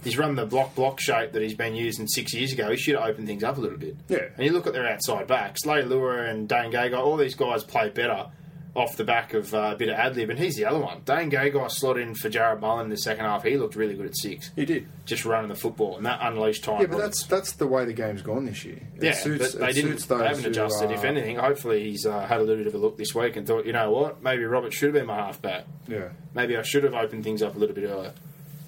He's run the block block shape that he's been using six years ago. He should have opened things up a little bit. Yeah. And you look at their outside backs, Lay and Dane Gagai, all these guys play better off the back of uh, a bit of ad lib, and he's the other one. Dane Gagai slot in for Jarrod Mullen in the second half. He looked really good at six, He did. just running the football, and that unleashed time. Yeah, but that's that's the way the game's gone this year. It Yeah, suits, but they it didn't. suits those They haven't who adjusted. are- If anything, hopefully he's uh, had a little bit of a look this week and thought, you know what, maybe Robert should have been my halfback. Yeah. Maybe I should have opened things up a little bit earlier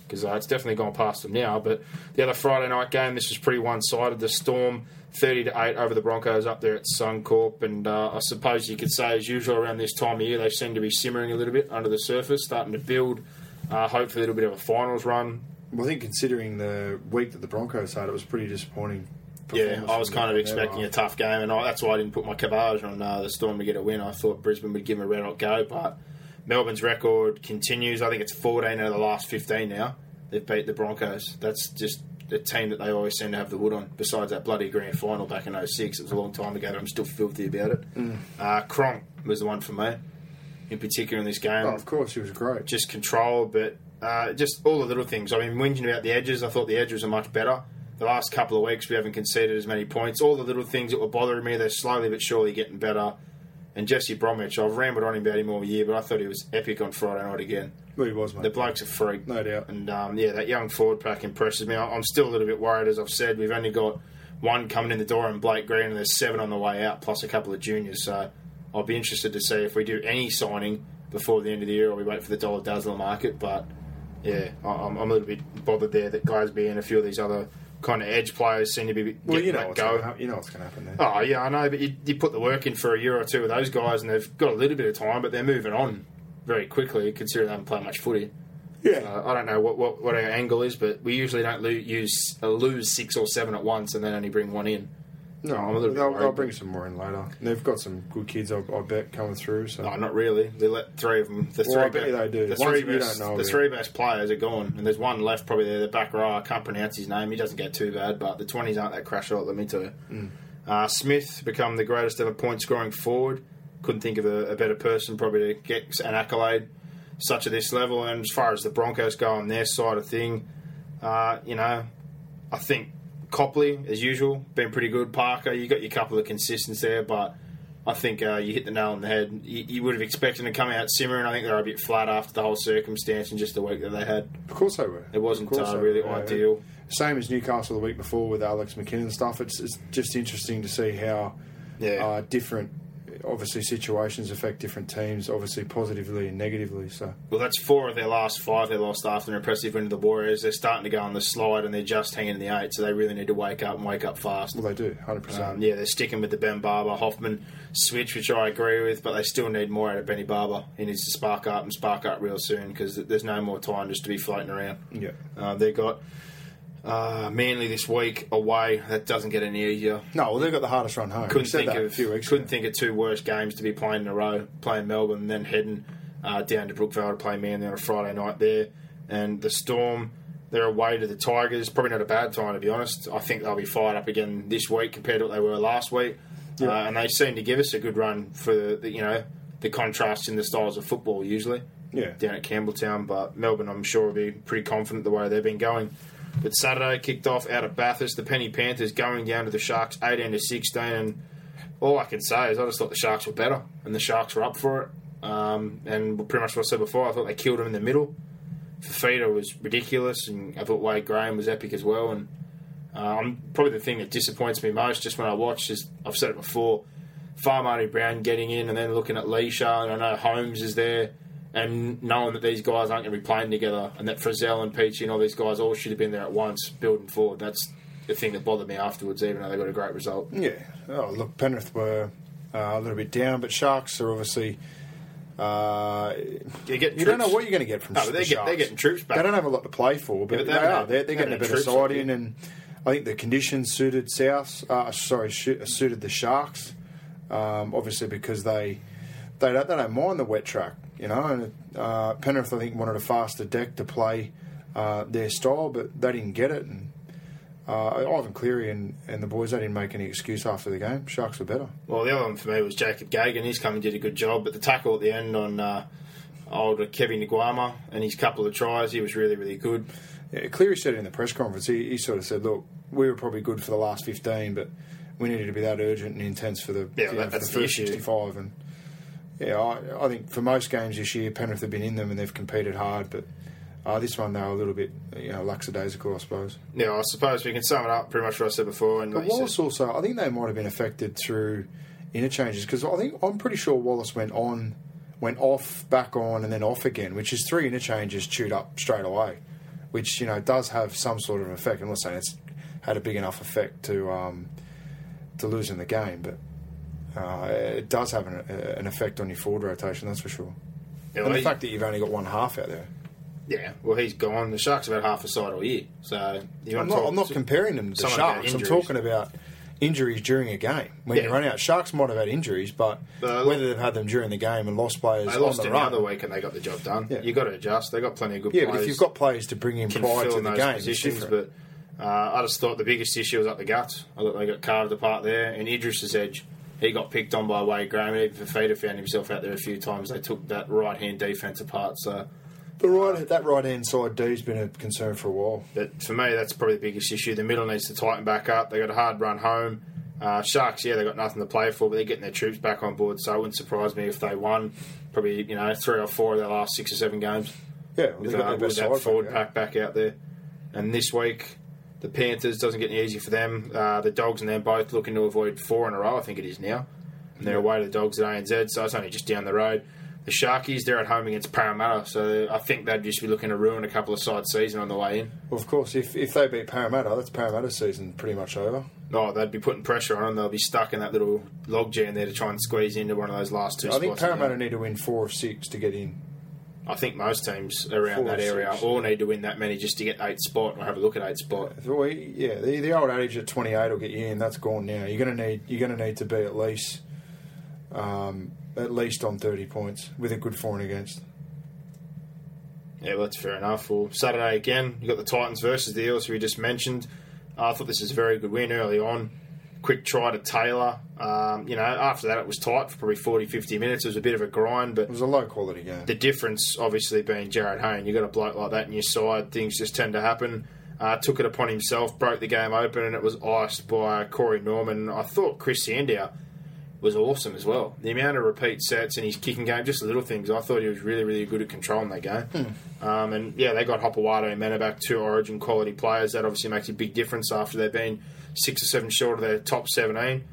because uh, it's definitely gone past them now. But the other Friday night game, this was pretty one-sided. The Storm, thirty to eight over the Broncos up there at Suncorp, and uh, I suppose you could say, as usual, around this time of year, they seem to be simmering a little bit under the surface, starting to build. Uh, hopefully, a little bit of a finals run. Well, I think considering the week that the Broncos had, it was pretty disappointing. Yeah, I was kind of expecting a tough game, and I, that's why I didn't put my cabage on uh, the Storm to get a win. I thought Brisbane would give them a red hot go, but Melbourne's record continues. I think it's 14 out of the last 15 now. They've beat the Broncos. That's just the team that they always seem to have the wood on. Besides that bloody grand final back in 06, it was a long time ago. I'm still filthy about it. Mm. Uh, Cronk was the one for me, in particular in this game Oh, of course, he was great. just control, but uh, just all the little things. I mean, whinging about the edges, I thought the edges are much better. The last couple of weeks, we haven't conceded as many points. All the little things that were bothering me, they're slowly but surely getting better. And Jesse Bromwich, I've rambled on about him all year, but I thought he was epic on Friday night again. well, he was, mate. The bloke's a freak. No doubt. And um, yeah, that young forward pack impresses me. I'm still a little bit worried, as I've said. We've only got one coming in the door and Blake Green, and there's seven on the way out, plus a couple of juniors. So I'll be interested to see if we do any signing before the end of the year or we wait for the dollar dazzler market. But yeah, I- I'm, I'm a little bit bothered there that Glasby and a few of these other kind of edge players seem to be getting well, you know let what's go. gonna you know what's going to happen there. Oh yeah, I know, but you, you put the work in for a year or two with those guys, and they've got a little bit of time, but they're moving on very quickly, considering they haven't played much footy. Yeah. Uh, I don't know what, what, what our angle is, but we usually don't use uh, lose six or seven at once and then only bring one in. No, I'm a little they'll, they'll bring some more in later. They've got some good kids, I, I bet, coming through. So No, not really. They let three of them. The Well, three I bet you they do. The ones three best, don't know the three best players are gone, and there's one left probably there, the back row. I can't pronounce his name. He doesn't get too bad, but the twenties aren't that crash hot, Let me tell you. Mm. Uh, Smith become the greatest ever point scoring forward. Couldn't think of a, a better person probably to get an accolade such at this level. And as far as the Broncos go on their side of thing, uh, you know, I think Copley, as usual, been pretty good. Parker, you got your couple of consistents there, but I think uh, you hit the nail on the head. You, you would have expected them to come out simmering. I think they're a bit flat after the whole circumstance and just the week that they had. of course they were. It wasn't uh, really were, yeah. ideal. Same as Newcastle the week before with Alex McKinnon stuff. It's, it's just interesting to see how Yeah. uh, different, obviously, situations affect different teams, obviously positively and negatively. So Well, that's four of their last five they lost after an impressive win to the Warriors. They're starting to go on the slide and they're just hanging in the eight, so they really need to wake up and wake up fast. well, they do, hundred percent. Um, yeah, they're sticking with the Ben Barba Hoffman switch, which I agree with, but they still need more out of Benny Barba. He needs to spark up and spark up real soon because there's no more time just to be floating around. Yeah. Uh, they got uh, Manly this week away. That doesn't get any easier. No, well, they've got the hardest run home. Couldn't think of a few weeks couldn't ago. think of two worse games to be playing in a row. Playing Melbourne, and then heading uh, down to Brookvale to play Manly on a Friday night there. And the Storm, they're away to the Tigers. Probably not a bad time to be honest. I think they'll be fired up again this week compared to what they were last week. Yeah. Uh, and they seem to give us a good run for the, the you know the contrast in the styles of football usually. Yeah. Down at Campbelltown, but Melbourne, I'm sure, will be pretty confident the way they've been going. But Saturday kicked off out of Bathurst. The Penny Panthers going down to the Sharks, 18 to 16, and all I can say is I just thought the Sharks were better, and the Sharks were up for it. Um, and pretty much what I said before, I thought they killed them in the middle. Fifita was ridiculous, and I thought Wade Graham was epic as well. And um, probably the thing that disappoints me most, just when I watch, is I've said it before, Fa'amanu Brown getting in, and then looking at Leisha, and I know Holmes is there, and knowing that these guys aren't going to be playing together, and that Frizell and Peachey and all these guys all should have been there at once, building forward. That's the thing that bothered me afterwards, even though they got a great result. Yeah. Oh, look, Penrith were uh, a little bit down, but Sharks are obviously. Uh, You, get you don't know what you're going to get from No, the they're, get, Sharks. they're getting troops back. They don't have a lot to play for, but, Yeah, but they, they are. They're, they're they getting a better side in, and I think the conditions suited South. Uh, sorry, sh- suited the Sharks. Um, obviously, because they they don't, they don't mind the wet track, you know. And uh, Penrith, I think, wanted a faster deck to play uh, their style, but they didn't get it. And uh, Ivan Cleary and, and the boys, they didn't make any excuse after the game. Sharks were better. Well, the other one for me was Jacob Gagan. He's come and did a good job, but the tackle at the end on uh, old Kevin Naiqama and his couple of tries, he was really, really good. Yeah, Cleary said it in the press conference. He, he sort of said, "Look, we were probably good for the last 15, but we needed to be that urgent and intense for the, Yeah, you know, for that's the first issue. 65." And yeah, I, I think for most games this year, Penrith have been in them and they've competed hard, but uh, this one they were a little bit, you know, lackadaisical, I suppose. Yeah, I suppose we can sum it up pretty much what I said before. And But Wallace said- also, I think they might have been affected through interchanges because I think I'm pretty sure Wallace went on, went off, back on, and then off again, which is three interchanges chewed up straight away, which you know does have some sort of effect. I'm not saying it's had a big enough effect to um, to losing the game, but uh, it does have an, an effect on your forward rotation, that's for sure. Yeah, and the fact that you've only got one half out there. yeah, well, he's gone. The Sharks have had half a side all year. So you I'm not, I'm not comparing them to about Sharks. I'm talking about injuries during a game. When Yeah. you run out, Sharks might have had injuries, but Uh, whether they've had them during the game and lost players They lost on the the run. other week and they got the job done. Yeah. You've got to adjust. They've got plenty of good players. Yeah, but if you've got players to bring in prior to the game, it's positions, but uh, I just thought the biggest issue was up the guts. I thought they got carved apart there, and Idris's edge, he got picked on by Wade Graham, and even Fifita found himself out there a few times. They took that right hand defence apart. So, the right, that right hand side D's been a concern for a while. but for me, that's probably the biggest issue. The middle needs to tighten back up. They got a hard run home. Uh, Sharks, yeah, they got nothing to play for, but they're getting their troops back on board. So it wouldn't surprise me if they won probably you know three or four of their last six or seven games. Yeah, with, uh, with that forward back, pack back out there. And this week, the Panthers doesn't get any easier for them. Uh, the Dogs and them both looking to avoid four in a row. I think it is now, and they're away to the Dogs at ANZ, so it's only just down the road. The Sharkies, they're at home against Parramatta, so I think they'd just be looking to ruin a couple of side season on the way in. Well, of course, if, if they beat Parramatta, that's Parramatta's season pretty much over. Oh, they'd be putting pressure on them. They'll be stuck in that little log jam there to try and squeeze into one of those last two I spots. think. Parramatta need to win four of six to get in. I think most teams around that area six. all need to win that many just to get eighth spot or have a look at eighth spot. Yeah, the, the old adage of 28 will get you in. That's gone now. You're going to need you're going to need to be at least um, at least on 30 points with a good for and against. Yeah, well, that's fair enough. Well, Saturday again, you got the Titans versus the Eels, who we just mentioned. I thought this was a very good win early on. Quick try to Taylor. Um, you know, after that, it was tight for probably 40, 50 minutes. It was a bit of a grind, but It was a low quality game. the difference, obviously, being Jarryd Hayne. You got a bloke like that in your side, things just tend to happen. Uh, took it upon himself, broke the game open, and it was iced by Corey Norman. I thought Chris Sandow was awesome as well. The amount of repeat sets and his kicking game, just little things. I thought he was really, really good at controlling that game. Um, and yeah, they got Hopoate and Meneback, two Origin quality players. That obviously makes a big difference after they've been six or seven short of their top 17.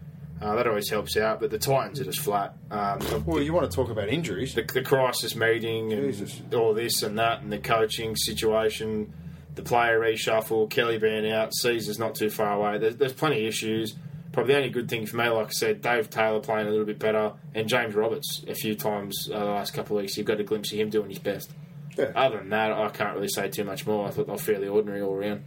Uh, that always helps out. But the Titans are just flat. Um, well, you want to talk about injuries? the, the crisis meeting and Jesus. all this and that and the coaching situation, the player reshuffle, Kelly being out, Sezer's not too far away. There's, there's plenty of issues. Probably the only good thing for me, like I said, Dave Taylor playing a little bit better, and James Roberts a few times uh, the last couple of weeks. You've got a glimpse of him doing his best. Yeah. Other than that, I can't really say too much more. I thought they were fairly ordinary all around.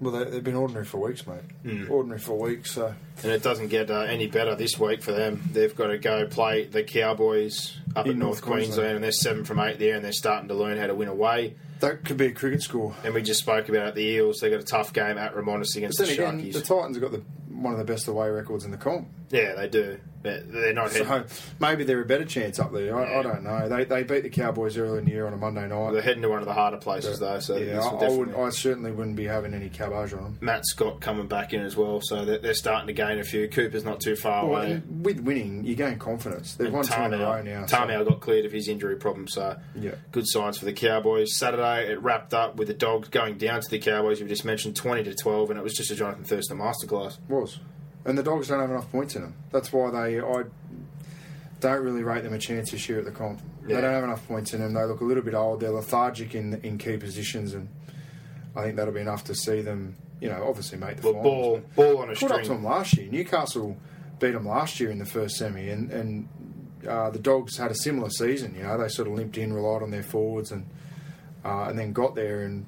Well, they, they've been ordinary for weeks, mate. Hmm. Ordinary for weeks. So And it doesn't get uh, any better this week for them. They've got to go play the Cowboys up In at North North Queensland. Queensland, and they're seven from eight there, and they're starting to learn how to win away. that could be a cricket score. And we just spoke about it, the Eels. They got a tough game at Remondis against the then again, the Titans have got the, one of the best away records in the comp. Yeah, they do. But they're not. So heading, maybe they're a better chance up there. I, I don't know. They they beat the Cowboys early in the year on a Monday night. they're heading to one of the harder places though. So yeah, I, I, would, I certainly wouldn't be having any cabbage on them. Matt Scott coming back in as well, so they're, they're starting to gain a few. Cooper's not too far Well, away. with winning, you gain confidence. They've won two in a row now. so- Tamou got cleared of his injury problem, so Yeah. good signs for the Cowboys. Saturday it wrapped up with the Dogs going down to the Cowboys. You just mentioned twenty to twelve, and it was just a Jonathan Thurston masterclass. was, and the Dogs don't have enough points in them. That's why they I don't really rate them a chance this year at the comp. Yeah. They don't have enough points in them. They look a little bit old. They're lethargic in in key positions, and I think that'll be enough to see them. You know, obviously make the Well, finals. ball ball on a Caught up to them last year. Newcastle beat them last year in the first semi, and and uh, the Dogs had a similar season. You know, they sort of limped in, relied on their forwards, and uh, and then got there, and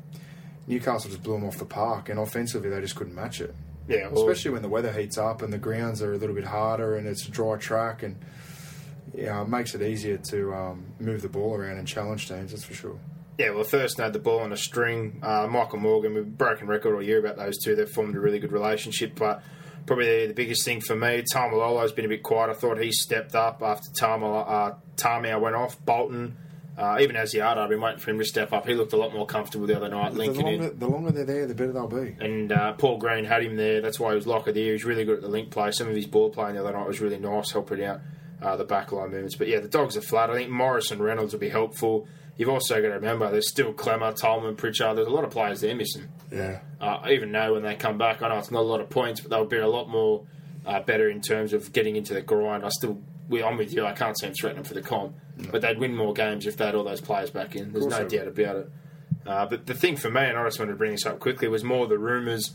Newcastle just blew them off the park. And offensively, they just couldn't match it. Yeah, well, Especially when the weather heats up and the grounds are a little bit harder, and it's a dry track, and yeah, it makes it easier to um, move the ball around and challenge teams. That's for sure. Yeah, well, Thurston had the ball on a string. Uh, Michael Morgan, we've broken record all year about those two. They've formed a really good relationship, but probably the, the biggest thing for me, Taumalolo's been a bit quiet. I thought he stepped up after Tamal, uh, Tamou went off. Bolton, uh, even Asiata, I've been waiting for him to step up. He looked a lot more comfortable the other night, The linking longer, in. the longer they're there, the better they'll be. And uh, Paul Green had him there. That's why he was lock of the year. He was really good at the link play. Some of his ball playing the other night was really nice, helping out uh, the backline movements. But yeah, the dogs are flat. I think Morris and Reynolds will be helpful. You've also got to remember there's still Klemmer, Tolman, Pritchard. There's a lot of players they're missing. Yeah. Uh, I even know when they come back, I know it's not a lot of points, but they'll be a lot more uh, better in terms of getting into the grind. I still, we, I'm with you. I can't see them threatening for the comp, but they'd win more games if they had all those players back in. There's no doubt about it. Uh, but the thing for me, and I just wanted to bring this up quickly, was more the rumours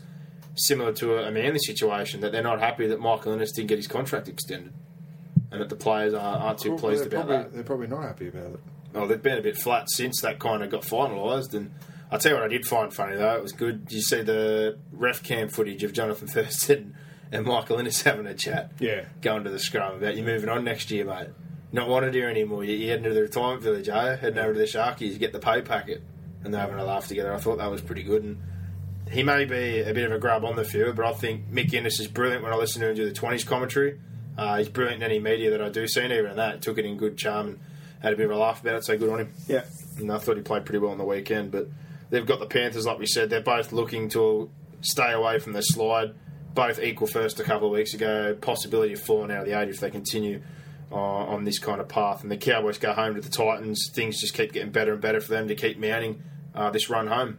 similar to a, a Manly situation that they're not happy that Michael Ennis didn't get his contract extended, and that the players are, aren't too Well, pleased about probably, that. They're probably not happy about it. Well, they've been a bit flat since that kind of got finalised. And I tell you what, I did find funny though. It was good. You see the ref cam footage of Jonathan Thurston and Michael Ennis having a chat? Yeah. Going to the scrum about you moving on next year, mate. Not wanted here anymore. You- You're heading to the retirement village, eh? Heading over to the Sharkies, get the pay packet, and they're having a laugh together. I thought that was pretty good. And he may be a bit of a grub on the field, but I think Mick Ennis is brilliant when I listen to him do the 20s commentary. Uh, he's brilliant in any media that I do see, and even that, took it in good charm and had a bit of a laugh about it, so good on him. Yeah. And I thought he played pretty well on the weekend. But they've got the Panthers, like we said, they're both looking to stay away from the slide. Both equal first a couple of weeks ago. Possibility of falling out of the eight if they continue uh, on this kind of path. And the Cowboys go home to the Titans. Things just keep getting better and better for them to keep mounting uh, this run home.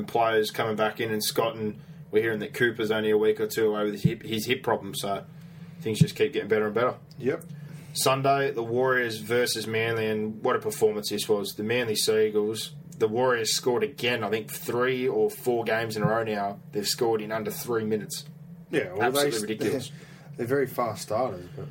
And players coming back in, and Scott and we're hearing that Cooper's only a week or two away with his hip, his hip problem, so things just keep getting better and better. Yep. Sunday, the Warriors versus Manly, and what a performance this was. The Manly Seagulls, the Warriors scored again, I think three or four games in a row now. They've scored in under three minutes. Yeah, well, Absolutely they, ridiculous. They're, they're very fast starters, but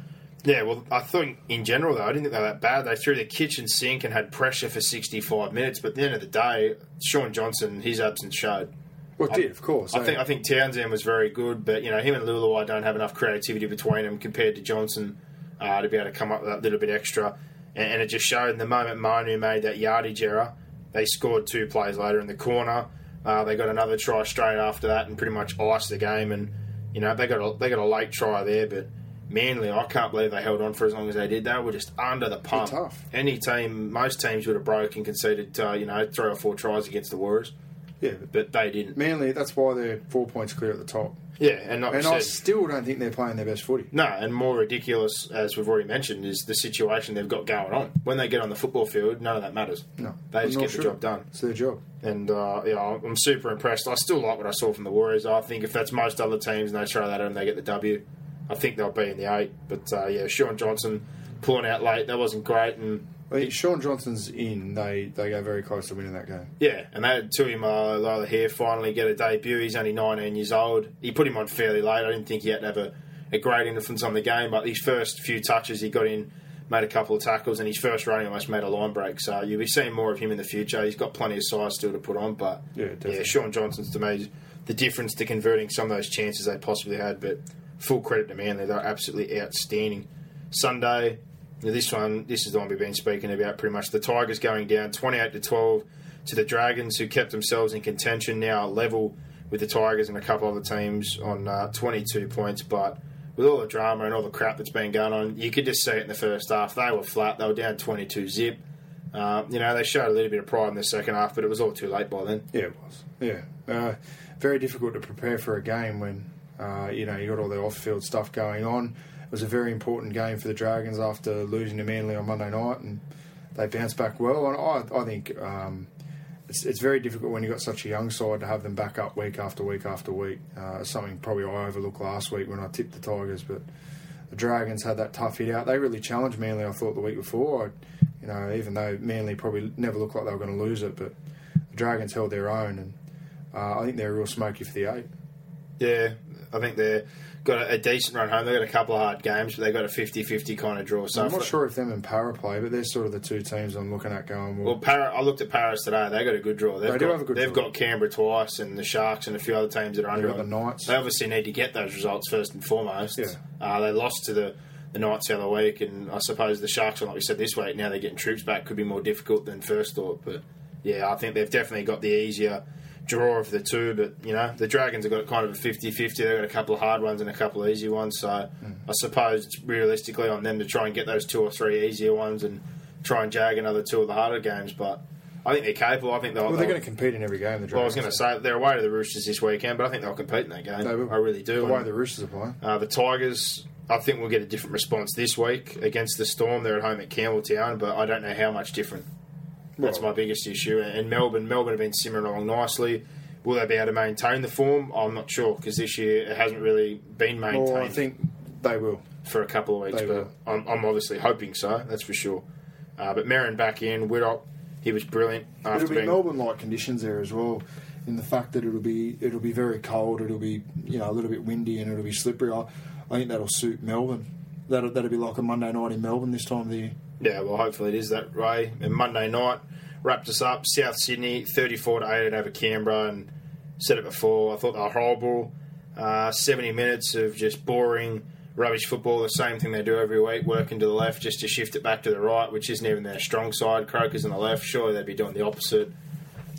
Yeah, well, I think in general, though, I didn't think they were that bad. They threw the kitchen sink and had pressure for 65 minutes, but at the end of the day, Shaun Johnson, his absence showed. well, it did of course. I They- think I think Townsend was very good, but you know him and Leuluai don't have enough creativity between them compared to Johnson uh, to be able to come up with that little bit extra. And, and it just showed in the moment Manu made that yardage error, they scored two plays later in the corner. Uh, they got another try straight after that and pretty much iced the game. And you know they got a, they got a late try there, but Manly, I can't believe they held on for as long as they did. They were just under the pump. tough. Any team, most teams would have broke and conceded, uh, you know, three or four tries against the Warriors, yeah, but they didn't. Manly. That's why they're four points clear at the top. Yeah, and like And we I still don't think they're playing their best footy. No, and more ridiculous, as we've already mentioned, is the situation they've got going on. When they get on the football field, none of that matters. No, They just get the should job done. It's their job. And uh, yeah, I'm super impressed. I still like what I saw from the Warriors. I think if that's most other teams and they throw that in, they get the W. I think they'll be in the eight. But uh, yeah, Shaun Johnson pulling out late, that wasn't great. And think Shaun Johnson's in. They they go very close to winning that game. yeah, and they had Tui Tuimalolo here finally get a debut. He's only 19 years old. He put him on fairly late. I didn't think he had to have a, a great influence on the game, but these first few touches he got in, made a couple of tackles, and his first running almost made a line break. So you'll be seeing more of him in the future. He's got plenty of size still to put on, but Yeah, definitely. Shaun Johnson's to me the difference to converting some of those chances they possibly had. But full credit to Manly, they're absolutely outstanding. Sunday, this one, this is the one we've been speaking about pretty much. The Tigers going down 28 to 12 to the Dragons, who kept themselves in contention, now level with the Tigers and a couple other teams on uh, 22 points. But with all the drama and all the crap that's been going on, you could just see it in the first half. They were flat, they were down 22 zip. Uh, you know, they showed a little bit of pride in the second half, but it was all too late by then. Yeah, it was. Yeah, uh, very difficult to prepare for a game when uh, you know you got all the off-field stuff going on. It was a very important game for the Dragons after losing to Manly on Monday night, and they bounced back well. And I, I think um, it's, it's very difficult when you've got such a young side to have them back up week after week after week. Uh, something probably I overlooked last week when I tipped the Tigers, but the Dragons had that tough hit out. They really challenged Manly. I thought the week before. I, you know, even though Manly probably never looked like they were going to lose it, but the Dragons held their own, and uh, I think they're a real smoky for the eight. Yeah, I think they've got a, a decent run home. They've got a couple of hard games, but they've got a 50 50 kind of draw. So I'm not sure if them and Parra play, but they're sort of the two teams I'm looking at going. Well, Well, Parra, I looked at Paris today. They got a good draw. They've They do got, have a good They've draw. got Canberra twice, and the Sharks, and a few other teams that are under the Knights. They obviously need to get those results first and foremost. Yeah. Uh, they lost to the the Knights the other week, and I suppose the Sharks, like we said this week, now they're getting troops back, could be more difficult than first thought. But yeah, I think they've definitely got the easier draw of the two. But you know, the Dragons have got kind of a 50-50. They've got a couple of hard ones and a couple of easy ones. So Hmm. I suppose it's realistically on them to try and get those two or three easier ones and try and jag another two of the harder games. But I think they're capable. I think they'll. well, they're they'll- going to compete in every game. The Dragons. well, I was going to say they're away to the Roosters this weekend, but I think they'll compete in that game. I really do. the way And, the Roosters are playing. uh, the Tigers, I think we'll get a different response this week against the Storm. They're at home at Campbelltown, but I don't know how much different. That's my biggest issue. And Melbourne, Melbourne have been simmering along nicely. Will they be able to maintain the form? I'm not sure because this year it hasn't really been maintained Well, I think they will. for a couple of weeks. They But. I'm, I'm obviously hoping so. That's for sure. Uh, but Merrin back in, Whitlock, he was brilliant after It'll be being Melbourne-like conditions there as well. In the fact that it'll be it'll be very cold, it'll be you know a little bit windy, and it'll be slippery. I, I think that'll suit Melbourne. That'll that'll be like a Monday night in Melbourne this time of the year. Yeah, well, hopefully it is that way. And Monday night wrapped us up. South Sydney, thirty-four to eight over Canberra, and said it before. I thought they were horrible. Uh, Seventy minutes of just boring, rubbish football, the same thing they do every week, working to the left just to shift it back to the right, which isn't even their strong side. Croker's on the left, surely they'd be doing the opposite.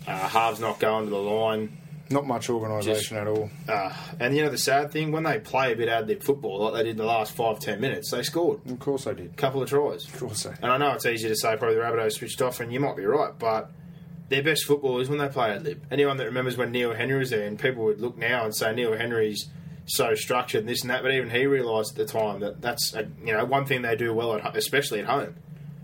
Uh, halves not going to the line. Not much organisation at all. Uh, and you know the sad thing, when they play a bit ad lib football like they did in the last five ten minutes, they scored Of course they did. a couple of tries. Of course they. And I know it's easy to say probably the Rabbitohs switched off, and you might be right, but their best football is when they play ad lib. Anyone that remembers when Neil Henry was there, and people would look now and say Neil Henry's so structured and this and that, but even he realised at the time that that's a, you know one thing they do well at especially at home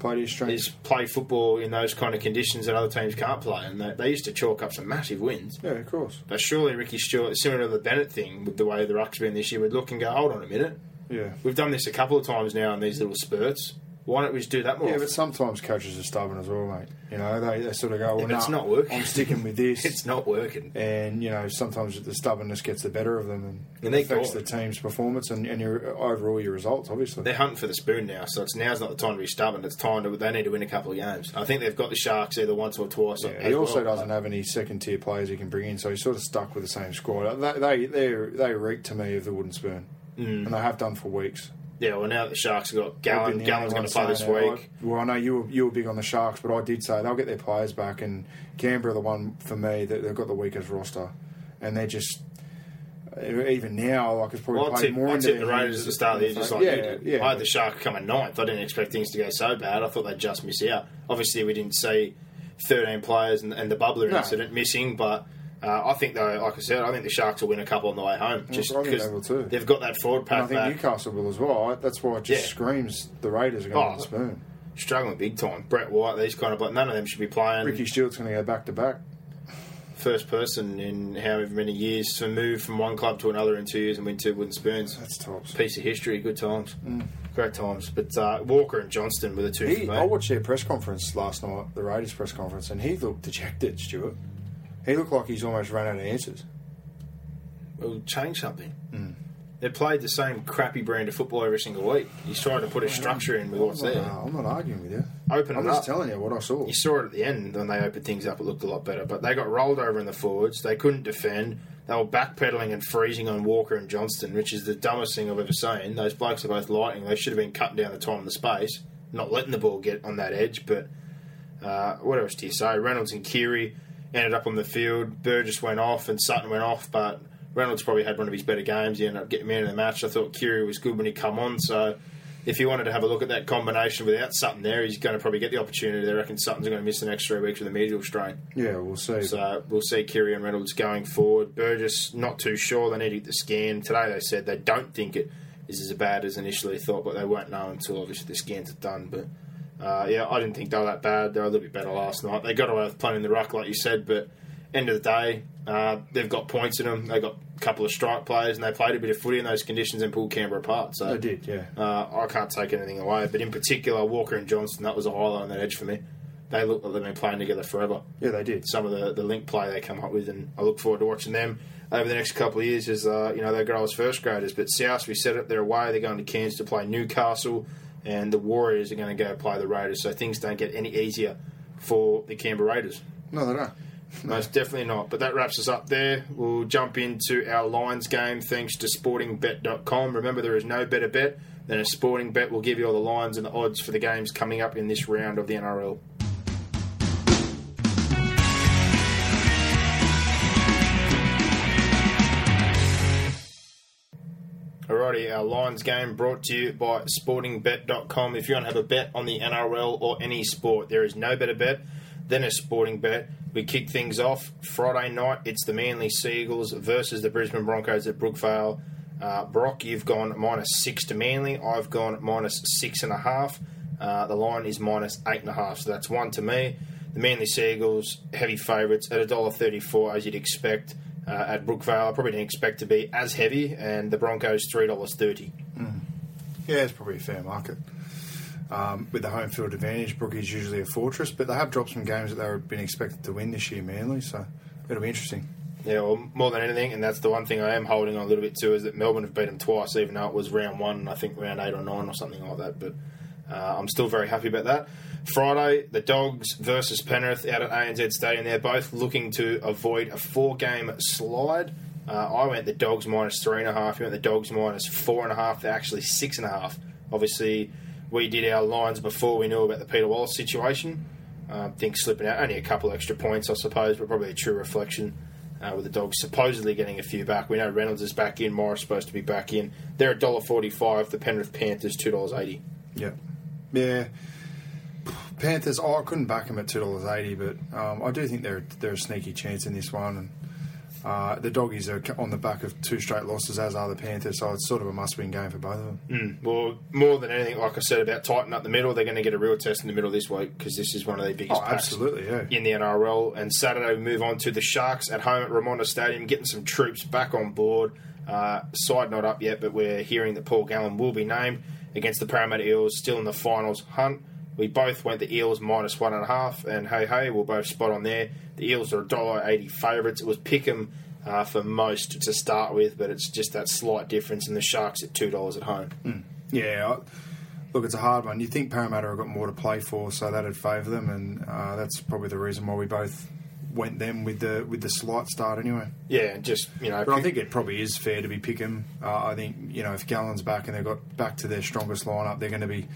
Played his strength. is play football in those kind of conditions that other teams can't play, and they, they used to chalk up some massive wins. Yeah, of course. But surely Ricky Stuart, similar to the Bennett thing, with the way the ruck's been this year, would look and go, hold on a minute. Yeah. We've done this a couple of times now in these little spurts. Why don't we just do that more? Yeah, but sometimes coaches are stubborn as well, mate. You know, they, they sort of go, well, it's not working. I'm sticking with this. it's not working. and, you know, sometimes the stubbornness gets the better of them and, And they affects got the team's performance and, and your overall your results, obviously. They're hunting for the spoon now, so it's now's not the time to be stubborn. It's time to they need to win a couple of games. I think they've got the Sharks either once or twice. Yeah, he also well. doesn't have any second tier players he can bring in, so he's sort of stuck with the same squad. They they they, they reek to me of the wooden spoon, Mm. and they have done for weeks. Yeah, well now the Sharks have got I've Gallen. been the Gallen's only going to play this week. I, well, I know you were, you were big on the Sharks, but I did say they'll get their players back, and Canberra are the one for me that they've got the weakest roster, and they're just even now like it's probably Well, played more I tipped the Raiders at the start of the year, just like yeah, yeah. I had the Sharks coming ninth. I didn't expect things to go so bad. I thought they'd just miss out. Obviously, we didn't see 13 players and, and the bubbler No. incident missing, but uh, I think, though, like I said, I think the Sharks will win a couple on the way home. Just because they they've got that forward And I think. Newcastle will as well. That's why it just Yeah. screams the Raiders are going Oh, to spoon. Struggling big time. Brett White, these kind of, but none of them should be playing. Ricky Stuart's going to go back to back. First person in however many years to move from one club to another in two years and win two wooden spoons. That's tops. Piece of history, good times. Great times. But uh, Walker and Johnston were the two He. I watched their press conference last night, the Raiders press conference, and he looked dejected, Stuart. He looked like he's almost run out of answers. We'll change something. Hmm. They played the same crappy brand of football every single week. He's trying to put a structure in with what's there. I'm not arguing with you. Open I'm just up. telling you what I saw. You saw it at the end when they opened things up. It looked a lot better, but they got rolled over in the forwards. They couldn't defend. They were backpedaling and freezing on Walker and Johnston, which is the dumbest thing I've ever seen. Those blokes are both lightning. They should have been cutting down the time and the space, not letting the ball get on that edge. But uh, what else do you say? Reynolds and Keary ended up on the field. Burgess went off and Sutton went off, but Reynolds probably had one of his better games. He ended up getting man of the match. I thought Keary was good when he come on, so if you wanted to have a look at that combination without Sutton there, he's going to probably get the opportunity. I reckon Sutton's going to miss the next three weeks with a medial strain. yeah, we'll see. So we'll see Keary and Reynolds going forward. Burgess, not too sure. They need to get the scan. Today they said they don't think it is as bad as initially thought, but they won't know until obviously the scans are done. But uh, yeah, I didn't think they were that bad. They were a little bit better last night. They got away with playing in the ruck, like you said, but end of the day, uh, they've got points in them. They got a couple of strike players, and they played a bit of footy in those conditions and pulled Canberra apart. So They did, yeah. uh, I can't take anything away, but in particular, Walker and Johnston, that was a highlight on that edge for me. They look like they've been playing together forever. Yeah, they did. Some of the, the link play they come up with, and I look forward to watching them over the next couple of years as uh, you know they grow as first graders. But South, we set it, they're away. They're going to Cairns to play Newcastle, and the Warriors are going to go play the Raiders. So things don't get any easier for the Canberra Raiders. No, they don't. Most definitely not. But that wraps us up there. We'll jump into our Lions game thanks to sportingbet.com. Remember, there is no better bet than a sporting bet. will give you all the lines and the odds for the games coming up in this round of the NRL. Our Lions game brought to you by sportingbet.com. If you want to have a bet on the NRL or any sport, there is no better bet than a sporting bet. We kick things off Friday night. It's the Manly Seagulls versus the Brisbane Broncos at Brookvale. Uh, Brock, you've gone minus six to Manly. I've gone minus six and a half. Uh, the line is minus eight and a half, so that's one to me. The Manly Seagulls, heavy favourites at $1.34 as you'd expect uh, at Brookvale. I probably didn't expect to be as heavy, and the Broncos $3.30. Yeah, it's probably a fair market. Um, with the home field advantage, Brookie's usually a fortress, but they have dropped some games that they've been expected to win this year, Manly, so it'll be interesting. Yeah, well, more than anything, and that's the one thing I am holding on a little bit to is that Melbourne have beat them twice, even though it was round one, I think round eight or nine or something like that. But uh, I'm still very happy about that. Friday, the Dogs versus Penrith out at ANZ Stadium. They're both looking to avoid a four game slide. Uh, I went the dogs minus three and a half. You went the dogs minus four and a half. They're actually six and a half. Obviously, we did our lines before we knew about the Peter Wallace situation. Uh, things slipping out. Only a couple extra points, I suppose, but probably a true reflection uh, with the dogs supposedly getting a few back. We know Reynolds is back in. Morris supposed to be back in. They're a dollar forty-five. The Penrith Panthers two dollars eighty. Yeah. Panthers. Oh, I couldn't back them at two dollars eighty, but um, I do think they're they're a sneaky chance in this one. And uh, the doggies are on the back of two straight losses, as are the Panthers. So it's sort of a must-win game for both of them. Mm. Well, more than anything, like I said about tighten up the middle, they're going to get a real test in the middle this week because this is one of their biggest Oh, absolutely, yeah. in the NRL. And Saturday we move on to the Sharks at home at Remondis Stadium, getting some troops back on board. Uh, side not up yet, but we're hearing that Paul Gallen will be named against the Parramatta Eels, still in the finals hunt. We both went the Eels minus one and a half, and hey hey, we're both spot on there. The Eels are a dollar eighty favourites. It was pick'em uh, for most to start with, but it's just that slight difference, and the Sharks at two dollars at home. Yeah, I- look, it's a hard one. You think Parramatta have got more to play for, so that'd favour them, and uh, that's probably the reason why we both went them with the with the slight start anyway. Yeah, and just you know, But I think it probably is fair to be pick'em. Uh, I think you know if Gallen's back and they've got back to their strongest lineup, they're going to be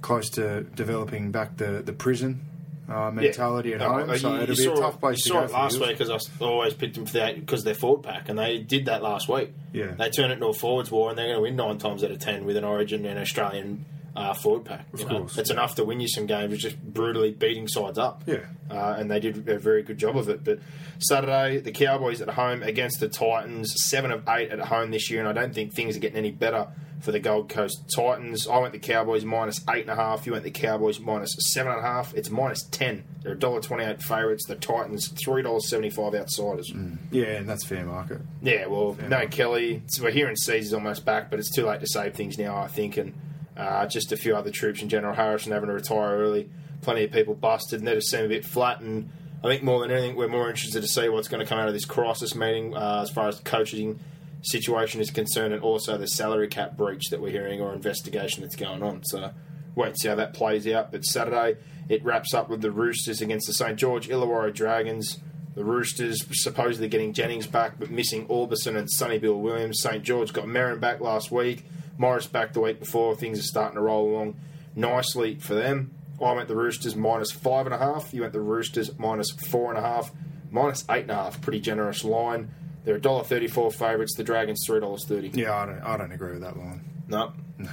close to developing back the the prison uh, mentality at home. uh, so you- it'll you be a tough it- place you to saw it last week because I always picked them for that because they're forward pack, and they did that last week. Yeah. they turn it into a forwards war, and they're going to win nine times out of ten with an Origin and Australian uh, forward pack. Of know. course. it's enough to win you some games. Just brutally beating sides up. Yeah. uh, and they did a very good job of it. But Saturday, the Cowboys at home against the Titans, seven of eight at home this year, and I don't think things are getting any better for the Gold Coast Titans. I went the Cowboys minus eight and a half. You went the Cowboys minus seven and a half. It's minus ten. They're a dollar twenty-eight favourites. The Titans three dollars seventy-five outsiders. Yeah, and that's fair market. Yeah, well, no enough. Kelly. So we're hearing Sezer's almost back, but it's too late to save things now, I think. And uh, just a few other troops in General Harrison having to retire early. Plenty of people busted, and they just seem a bit flat. And I think more than anything, we're more interested to see what's going to come out of this crisis meeting uh, as far as coaching situation is concerned, and also the salary cap breach that we're hearing or investigation that's going on. So wait and see how that plays out. But Saturday, it wraps up with the Roosters against the St George Illawarra Dragons. The Roosters supposedly getting Jennings back, but missing Aubusson and Sonny Bill Williams. St George got Merrin back last week. Morris back the week before. Things are starting to roll along nicely for them. I went the Roosters minus five and a half. You went the Roosters minus four and a half, minus eight and a half. Pretty generous line. They're a dollar thirty-four favourites. The Dragons three dollars thirty. Yeah, I don't. I don't agree with that line. No,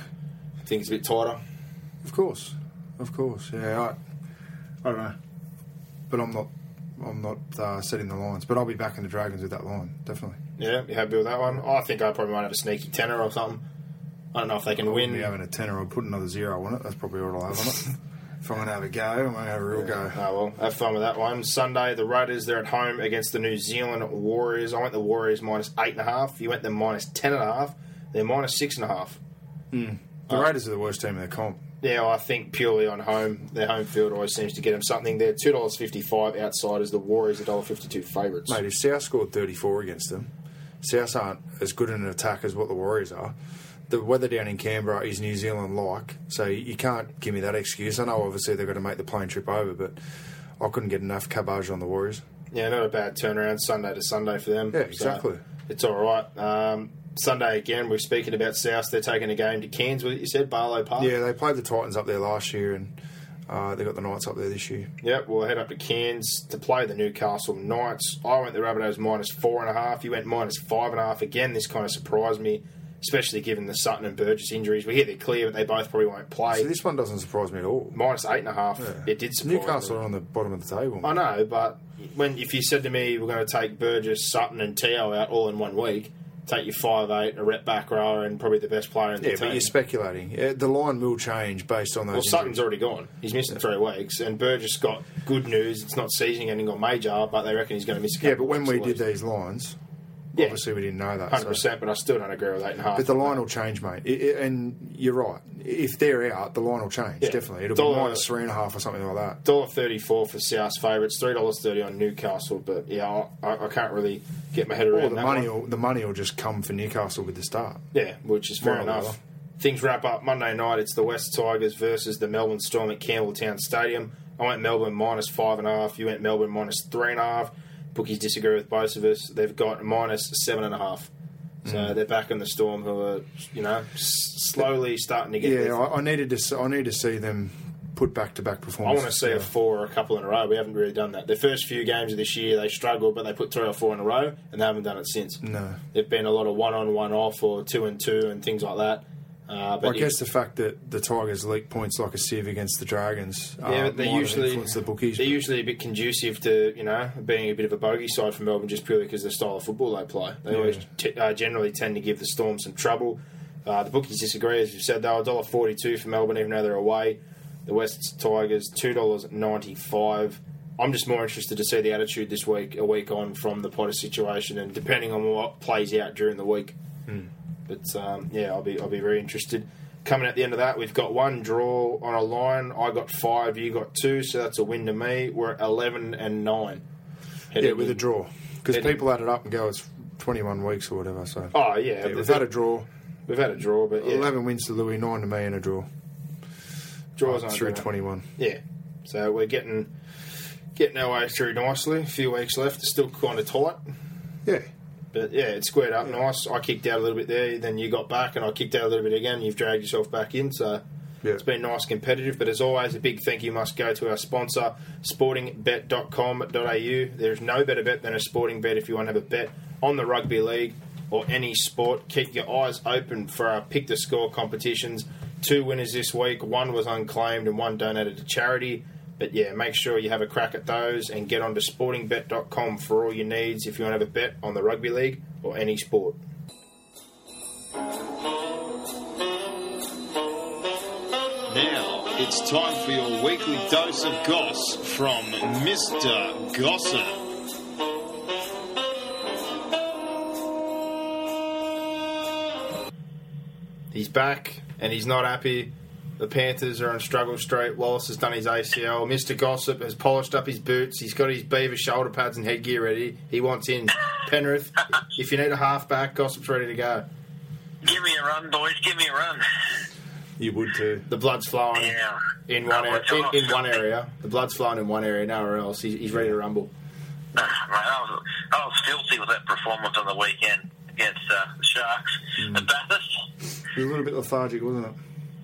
things a bit tighter. Of course, of course. Yeah, I, I don't know, but I'm not. I'm not uh, setting the lines, but I'll be backing the Dragons with that line, definitely. Yeah, you happy with that one? I think I probably might have a sneaky tenner or something. I don't know if they can I win. be having a tenner. I'll put another zero on it. That's probably all I'll have on it. if I'm going to have a go, I'm going to have a real go. Oh, well, have fun with that one. Sunday, the Raiders, they're at home against the New Zealand Warriors. I went the Warriors minus eight and a half. You went them minus ten and a half. They're minus six and a half. Hmm. The uh, Raiders are the worst team in the comp. Yeah, I think purely on home, their home field always seems to get them something. They're two dollars fifty-five outsiders. The Warriors, a dollar fifty-two favourites. Mate, if South scored 34 against them, South aren't as good in an attack as what the Warriors are. The weather down in Canberra is New Zealand like, so you can't give me that excuse. I know obviously they're going to make the plane trip over, but I couldn't get enough cabbage on the Warriors. Yeah, not a bad turnaround Sunday to Sunday for them. Yeah, So exactly. it's all right. Um, Sunday again, we're speaking about South. They're taking a game to Cairns. What you said, Barlow Park. Yeah, they played the Titans up there last year, and uh, they got the Knights up there this year. Yep, we'll head up to Cairns to play the Newcastle Knights. I went the Rabbitohs minus four and a half. You went minus five and a half. Again, this kind of surprised me, especially given the Sutton and Burgess injuries. We hear they're clear, but they both probably won't play. So this one doesn't surprise me at all. minus eight and a half. It did surprise Newcastle me. are on the bottom of the table. I know, but when if you said to me we're going to take Burgess, Sutton, and Te'o out all in one week, take your five eight, a rep back rower, and probably the best player in the Yeah, team. but you're speculating. Yeah, the line will change based on those. Well, Sutton's injuries. already gone. He's missing three weeks, and Burgess got good news. It's not seasoning and he got major, but they reckon he's going to miss. A Yeah, but when we did these lines, Yeah. obviously we didn't know that. hundred so- percent. But I still don't agree with eight and a half. But the line will change, mate. It, it- and you're right. If they're out, the line will change. Yeah. Definitely, it'll Dollar- be minus three and a half or something like that. dollar thirty four for South's favourites, three dollars thirty on Newcastle. But yeah, I, I can't really get my head around Or the that money, one. will, the money will just come for Newcastle with the start. Yeah, which is fair the enough. Things wrap up Monday night. It's the West Tigers versus the Melbourne Storm at Campbelltown Stadium. I went Melbourne minus five and a half. You went Melbourne minus three and a half. Bookies disagree with both of us. They've got minus seven and a half. So Mm. they're back in the Storm, who are you know slowly starting to get. Yeah, I, I needed to. I need to see them put back to back performances. I want to see a four or a couple in a row. We haven't really done that. The first few games of this year, they struggled, but they put three or four in a row, and they haven't done it since. No. There've been a lot of one on, one off, or two and two, and things like that. Uh, but I guess the fact that the Tigers leak points like a sieve against the Dragons uh, yeah, but they usually the bookies. They're usually a bit conducive to you know being a bit of a bogey side for Melbourne just purely because of the style of football they play. They Yeah. always t- uh, generally tend to give the Storm some trouble. Uh, the bookies disagree, as you said. They were dollar forty two for Melbourne, even though they're away. The West Tigers two dollars ninety five. I'm just more interested to see the attitude this week, a week on from the Potter situation, and depending on what plays out during the week. But um, yeah, I'll be I'll be very interested. Coming at the end of that, we've got one draw on a line. I got five, you got two, so that's a win to me. We're at eleven and nine. yeah, with a draw because people add it up and go, it's 21 weeks or whatever. So Oh yeah, yeah, we've had a draw. we've had a draw, but yeah, 11 wins to Louis, nine to me, and a draw. draws on through 21. Yeah, so we're getting getting our way through nicely. A few weeks left. It's still kind of tight. Yeah, But yeah, it squared up nice. I kicked out a little bit there, then you got back, and I kicked out a little bit again. You've dragged yourself back in, so Yeah. it's been nice competitive. But as always, a big thank you must go to our sponsor, sportingbet.com.au. There's no better bet than a sporting bet if you want to have a bet on the rugby league or any sport. Keep your eyes open for our pick the score competitions. Two winners this week. One was unclaimed and one donated to charity. But yeah, make sure you have a crack at those and get onto sportingbet.com for all your needs if you want to have a bet on the rugby league or any sport. Now it's time for your weekly dose of goss from Mr. Gossip. He's back and he's not happy. The Panthers are on struggle street. Wallace has done his ACL. Mr. Gossip has polished up his boots. He's got his beaver shoulder pads and headgear ready. He wants in. Penrith, if you need a halfback, Gossip's ready to go. Give me a run, boys. Give me a run. you would too. The blood's flowing Yeah. in one Oh, area, in, in one area. The blood's flowing in one area, nowhere else. He's, he's ready to rumble. Mate, I was, I was filthy with that performance on the weekend against uh, the Sharks. The Bathurst. It was a little bit lethargic, wasn't it?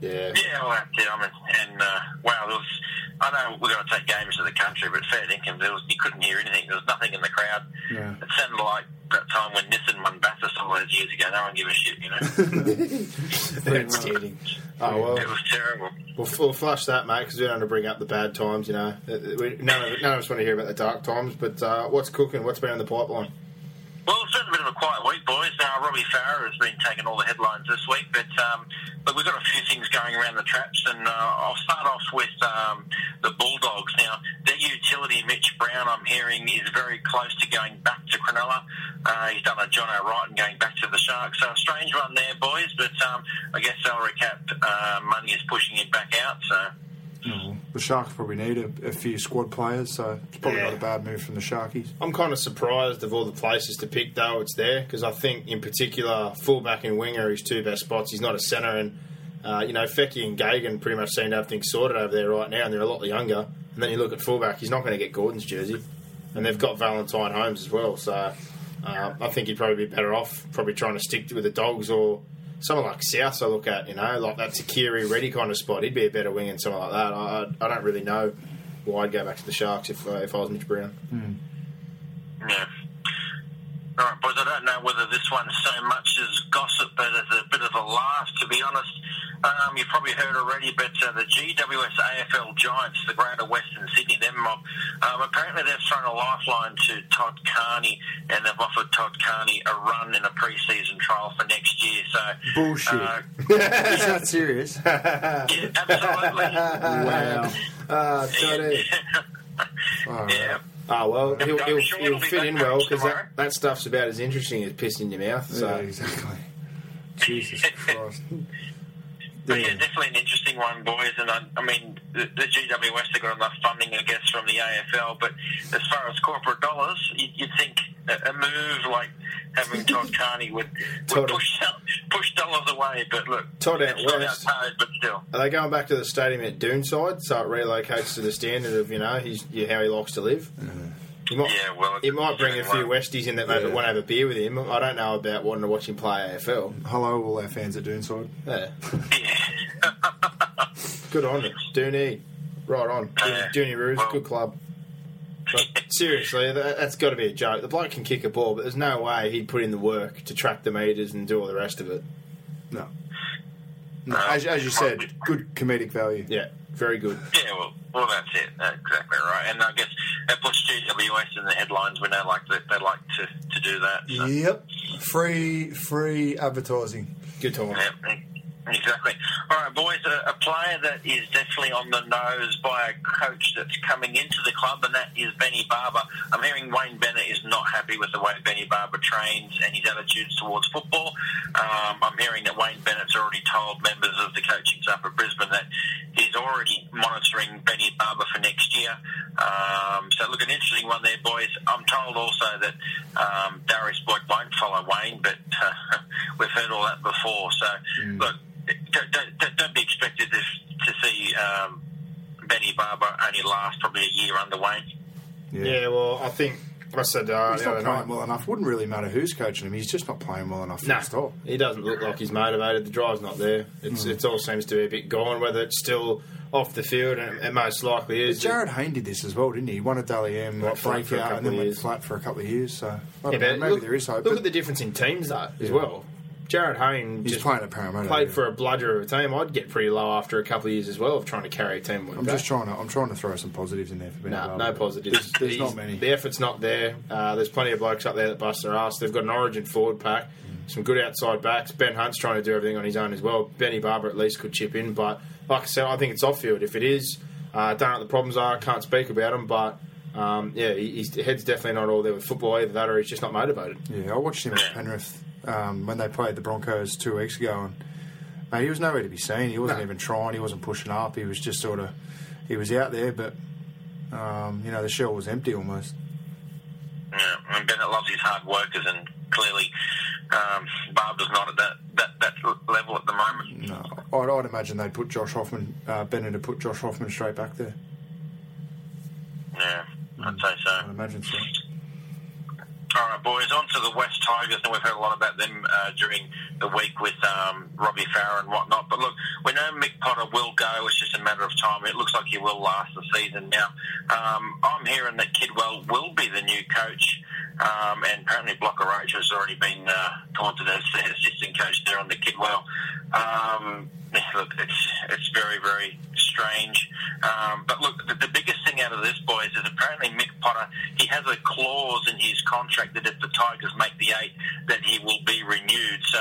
Yeah. Yeah, well, yeah, I mean, and uh, wow, there was. I know we're going to take games to the country, but fair dinkum, there was you couldn't hear anything. There was nothing in the crowd. Yeah. It sounded like that time when Nissan won Bathurst all those years ago. No one gave a shit, you know. That's kidding. Oh, well. it was terrible. We'll, we'll flush that, mate, because we don't want to bring up the bad times, you know. Uh, we- None of, none of us want to hear about the dark times, but uh, what's cooking? What's been in the pipeline? Well, it's been a bit of a quiet week, boys. Now, Robbie Farah has been taking all the headlines this week, but um, but we've got a few things going around the traps, and uh, I'll start off with um, the Bulldogs. Now, their utility, Mitch Brown, I'm hearing, is very close to going back to Cronulla. Uh, he's done a Jonathan Wright and going back to the Sharks. So a strange one there, boys, but um, I guess salary cap uh, money is pushing it back out, so... The Sharks probably need a, a few squad players, so it's probably Yeah. not a bad move from the Sharkies. I'm kind of surprised of all the places to pick, though, it's there, because I think, in particular, fullback and winger are his two best spots. He's not a centre, and, uh, you know, Feki and Gagan pretty much seem to have things sorted over there right now, and they're a lot younger. And then you look at fullback, he's not going to get Gordon's jersey. And they've got Valentine Holmes as well, so uh, I think he'd probably be better off probably trying to stick with the Dogs or someone like South. I look at, you know, like that Tuqiri Ready kind of spot. He'd be a better wing than someone like that. I, I don't really know why I'd go back to the Sharks if, uh, if I was Mitch Brown. Yeah. All right, boys. I don't know whether this one's so much as gossip, but it's a bit of a laugh, to be honest. Um, you've probably heard already, but uh, the GWS AFL Giants, the Greater Western Sydney, them mob, um, apparently they've thrown a lifeline to Todd Carney, and they've offered Todd Carney a run in a pre-season trial for next year. So Bullshit. Uh, Is that serious? yeah, absolutely. wow. Uh, yeah. Ah, well, he'll, he'll, sure he'll fit in well because that, that stuff's about as interesting as pissing in your mouth. So Yeah, exactly. Jesus Christ. But yeah, definitely an interesting one, boys. And I, I mean, the, the GWS have got enough funding, I guess, from the AFL. But as far as corporate dollars, you, you'd think a, a move like having Todd Carney would, Todd- would push push dollars away. But look, Todd out it's not west. outside, but still. Are they going back to the stadium at Doonside so it relocates to the standard of you know he's, how he likes to live? Mm-hmm. He might, Yeah, well, he might bring a it's- few Westies in that maybe Yeah. want to have a beer with him. I don't know about wanting to watch him play AFL. Hello, all our fans at Doonside. Yeah. Yeah. Good on it. Dooney. Right on. Yeah. Dooney Roos, Well- good club. But seriously, that, that's got to be a joke. The bloke can kick a ball, but there's no way he'd put in the work to track the meters and do all the rest of it. No. No, as, as you said, good comedic value. Yeah, very good. Yeah, well, well, that's it. That's exactly right. And I guess it puts GWS in the headlines when they like to, they like to, to do that. So. Yep. Free, free advertising. Good time. Yeah, exactly. All right, boys. A, a player that is definitely on the nose by a coach that's coming into the club, and that is Benny Barba. I'm hearing Wayne Bennett is not happy with the way Benny Barba trains and his attitudes towards football. Um, I'm hearing that Wayne Bennett's already told members of the coaching staff of Brisbane that he's already monitoring Benny Barba for next year. Um, so, look, an interesting one there, boys. I'm told also that um, Darius Boyd won't follow Wayne, but uh, we've heard all that before. So, look, don't, don't, don't be expected to, to see um, Benny Barba only last probably a year under Wayne. Yeah, well, I think I said uh, He's not playing night. well enough. Wouldn't really matter who's coaching him. He's just not playing well enough. No, Full stop. he doesn't look like he's motivated. The drive's not there. It's it all seems to be a bit gone. Whether it's still off the field, and it most likely is. Jarryd Hayne did this as well, didn't he? He won a Dally M, Right, flat breakout, and then of went years. flat for a couple of years. So I don't Yeah, know, maybe look, there is hope. Look at the difference in teams though as Yeah. well. Jarryd Hayne He's just playing at Parramatta, Played yeah. for a bludger of a team. I'd get pretty low after a couple of years as well of trying to carry a team. I'm that. just trying to. I'm trying to throw some positives in there for Benny No, no positives. There's, there's not many. The effort's not there. Uh, there's plenty of blokes up there that bust their ass. They've got an origin forward pack, some good outside backs. Ben Hunt's trying to do everything on his own as well. Benny Barba at least could chip in, but like I said, I think it's off field. If it is, uh, I don't know what the problems are. I can't speak about them, but um, yeah, his head's definitely not all there with football. Either that, or he's just not motivated. Yeah, I watched him at Penrith um, when they played the Broncos two weeks ago, and mate, he was nowhere to be seen. He wasn't No. even trying. He wasn't pushing up. He was just sort of, he was out there, but um, you know the shell was empty almost. Yeah, and Bennett loves his hard workers, and clearly um, Barba's not at that, that, that level at the moment. No, I'd, I'd imagine they'd put Josh Hoffman, uh, Bennett to put Josh Hoffman straight back there. Yeah, I'd say so. I'd imagine so. All right, boys, on to the West Tigers, and we've heard a lot about them uh, during the week with um, Robbie Farah and whatnot. But look, we know Mick Potter will go. It's just a matter of time. It looks like he will last the season. Now, um, I'm hearing that Kidwell will be the new coach, um, and apparently Blocker Roach has already been uh, taunted as the assistant coach there on the Kidwell. Um, look, it's it's very very strange. Um, but look, the, the biggest thing out of this, boys, is apparently Mick Potter he has a clause in his contract that if the Tigers make the eight, that he will be renewed. So.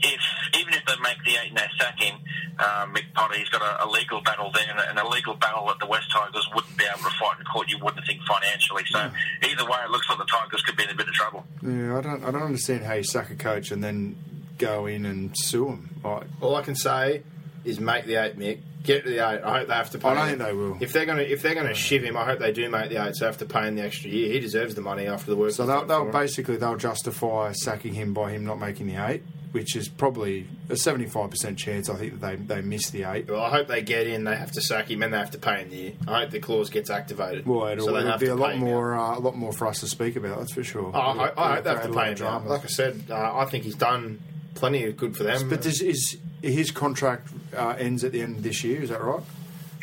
If even if they make the eight and they sack him, uh, Mick Potter, he's got a, a legal battle there, and a, legal battle that the West Tigers wouldn't be able to fight in court. You wouldn't think financially. So either way, it looks like the Tigers could be in a bit of trouble. Yeah, I don't. I don't understand how you sack a coach and then go in and sue him. Like, All I can say is make the eight, Mick. Get to the eight. I hope they have to pay. I don't him. think they will. If they're going to, if they're going to shiv him, I hope they do make the eight. So they have to pay him the extra year. He deserves the money after the work. So they'll, they'll basically they'll justify sacking him by him not making the eight, which is probably a seventy-five percent chance. I think that they they miss the eight. Well, I hope they get in. They have to sack him, and they have to pay him the year. I hope the clause gets activated. Well, it'll, so it'll be a lot more uh, a lot more for us to speak about. That's for sure. Oh, I, hope- I hope they have to pay him. lot of out. dramas. Like I said, uh, I think he's done plenty of good for them. but this is his contract uh, ends at the end of this year. Is that right?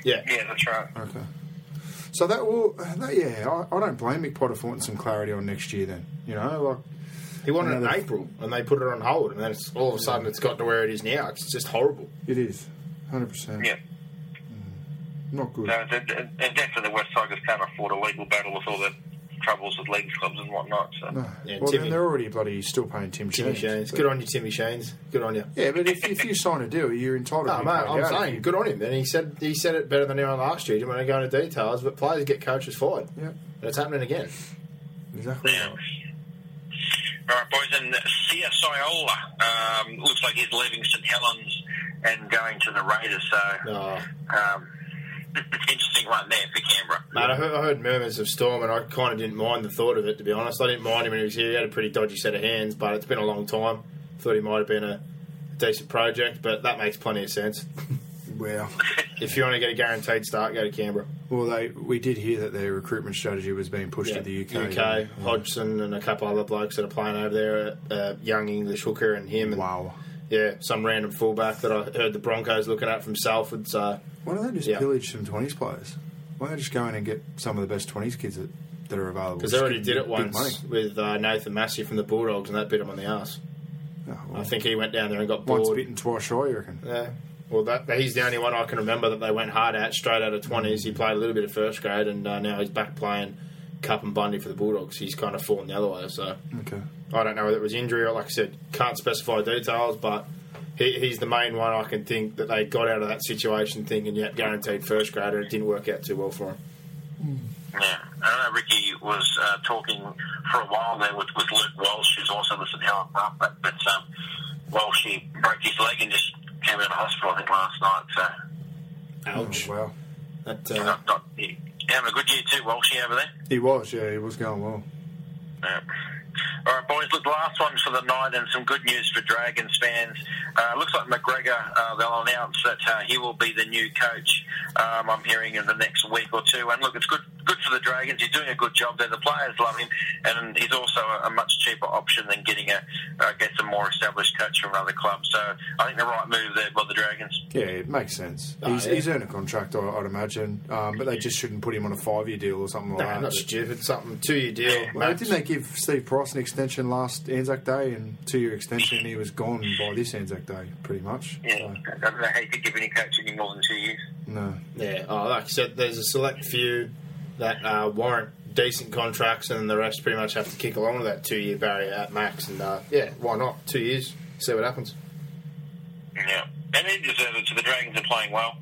yeah, Yeah, that's right. Okay. So that will, that, yeah, I, I don't blame Mick Potter for wanting some clarity on next year. Then you know, like he wanted it in Another- April, and they put it on hold, and then it's, all of a sudden it's got to where it is now. It's just horrible. it is, hundred percent. Yeah. Not good. No, and and definitely the West Tigers can't afford a legal battle with all the troubles with leagues clubs and whatnot. So. No. Yeah, well, Timmy- then they're already bloody still paying Tim Timmy Sheens. Sheens, good on you, Timmy Sheens. Good on you. Yeah, but if, if you sign a deal, you're entitled No, to mate, I'm out. saying good on him. And he said he said it better than anyone last year. He didn't want to go into details, but players get coaches fired. Yeah, And it's happening again. exactly. Yeah. right. All right, boys, and Sia Soliola um, looks like he's leaving St Helens and going to the Raiders. So, No. um, interesting one there for Canberra. Mate, I heard, I heard murmurs of Storm, and I kind of didn't mind the thought of it, to be honest. I didn't mind him when he was here. He had a pretty dodgy set of hands, but it's been a long time. Thought he might have been a decent project, but that makes plenty of sense. Wow. If you want to get a guaranteed start, go to Canberra. Well, they we did hear that their recruitment strategy was being pushed to the UK. UK, Hodgson, and a couple other blokes that are playing over there. A young English hooker and him. And, Wow. Yeah, some random fullback that I heard the Broncos looking at from Salford. So uh, Why don't they just Yeah. pillage some 20s players? Why don't they just go in and get some of the best 20s kids that, that are available? because they already did it them big once with uh, Nathan Massey from the Bulldogs, and that bit him on the ass. Oh, well, I think he went down there and got once bored. bitten, twice shy, you reckon? Yeah. Well, that he's the only one I can remember that they went hard at straight out of twenties. He played a little bit of first grade, and uh, now he's back playing Cup and Bundy for the Bulldogs. He's kind of fallen the other way. So Okay. I don't know whether it was injury or, like I said, can't specify details, but he, he's the main one I can think that they got out of that situation thinking, yeah, guaranteed first grader. It didn't work out too well for him. Yeah, I know Ricky was uh, talking for a while there with, with Luke Walsh, who's also listed held up, but, but um, Walsh he broke his leg and just came out of the hospital I think last night. So Ouch. Oh, wow. That, uh, not, not, he, having a good year too, Walshy over there. He was, yeah, he was going well. Yeah. All right, boys. Look, last one for the night, and some good news for Dragons fans. Uh, looks like McGregor. Uh, they'll announce that uh, he will be the new coach. Um, I'm hearing in the next week or two. And look, it's good, good for the Dragons. He's doing a good job there. The players love him, and he's also a, a much cheaper option than getting a, uh, get some more established coach from another club. So I think the right move there by the Dragons. Yeah, it makes sense. Oh, he's, yeah. he's earned a contract, I, I'd imagine, um, but they just shouldn't put him on a five-year deal or something like nah, that. not stupid. Something two year deal. Well, didn't they give Steve Price an extension last Anzac Day and two-year extension? and He was gone by this Anzac Day, pretty much. Yeah, So, I don't know how you could give any coach any more than two years. no, Yeah, oh, like I said, there's a select few that uh, warrant decent contracts, and then the rest pretty much have to kick along with that two year barrier at max. And uh, yeah, why not? Two years, see what happens. Yeah, and he deserves it. So the Dragons are playing well.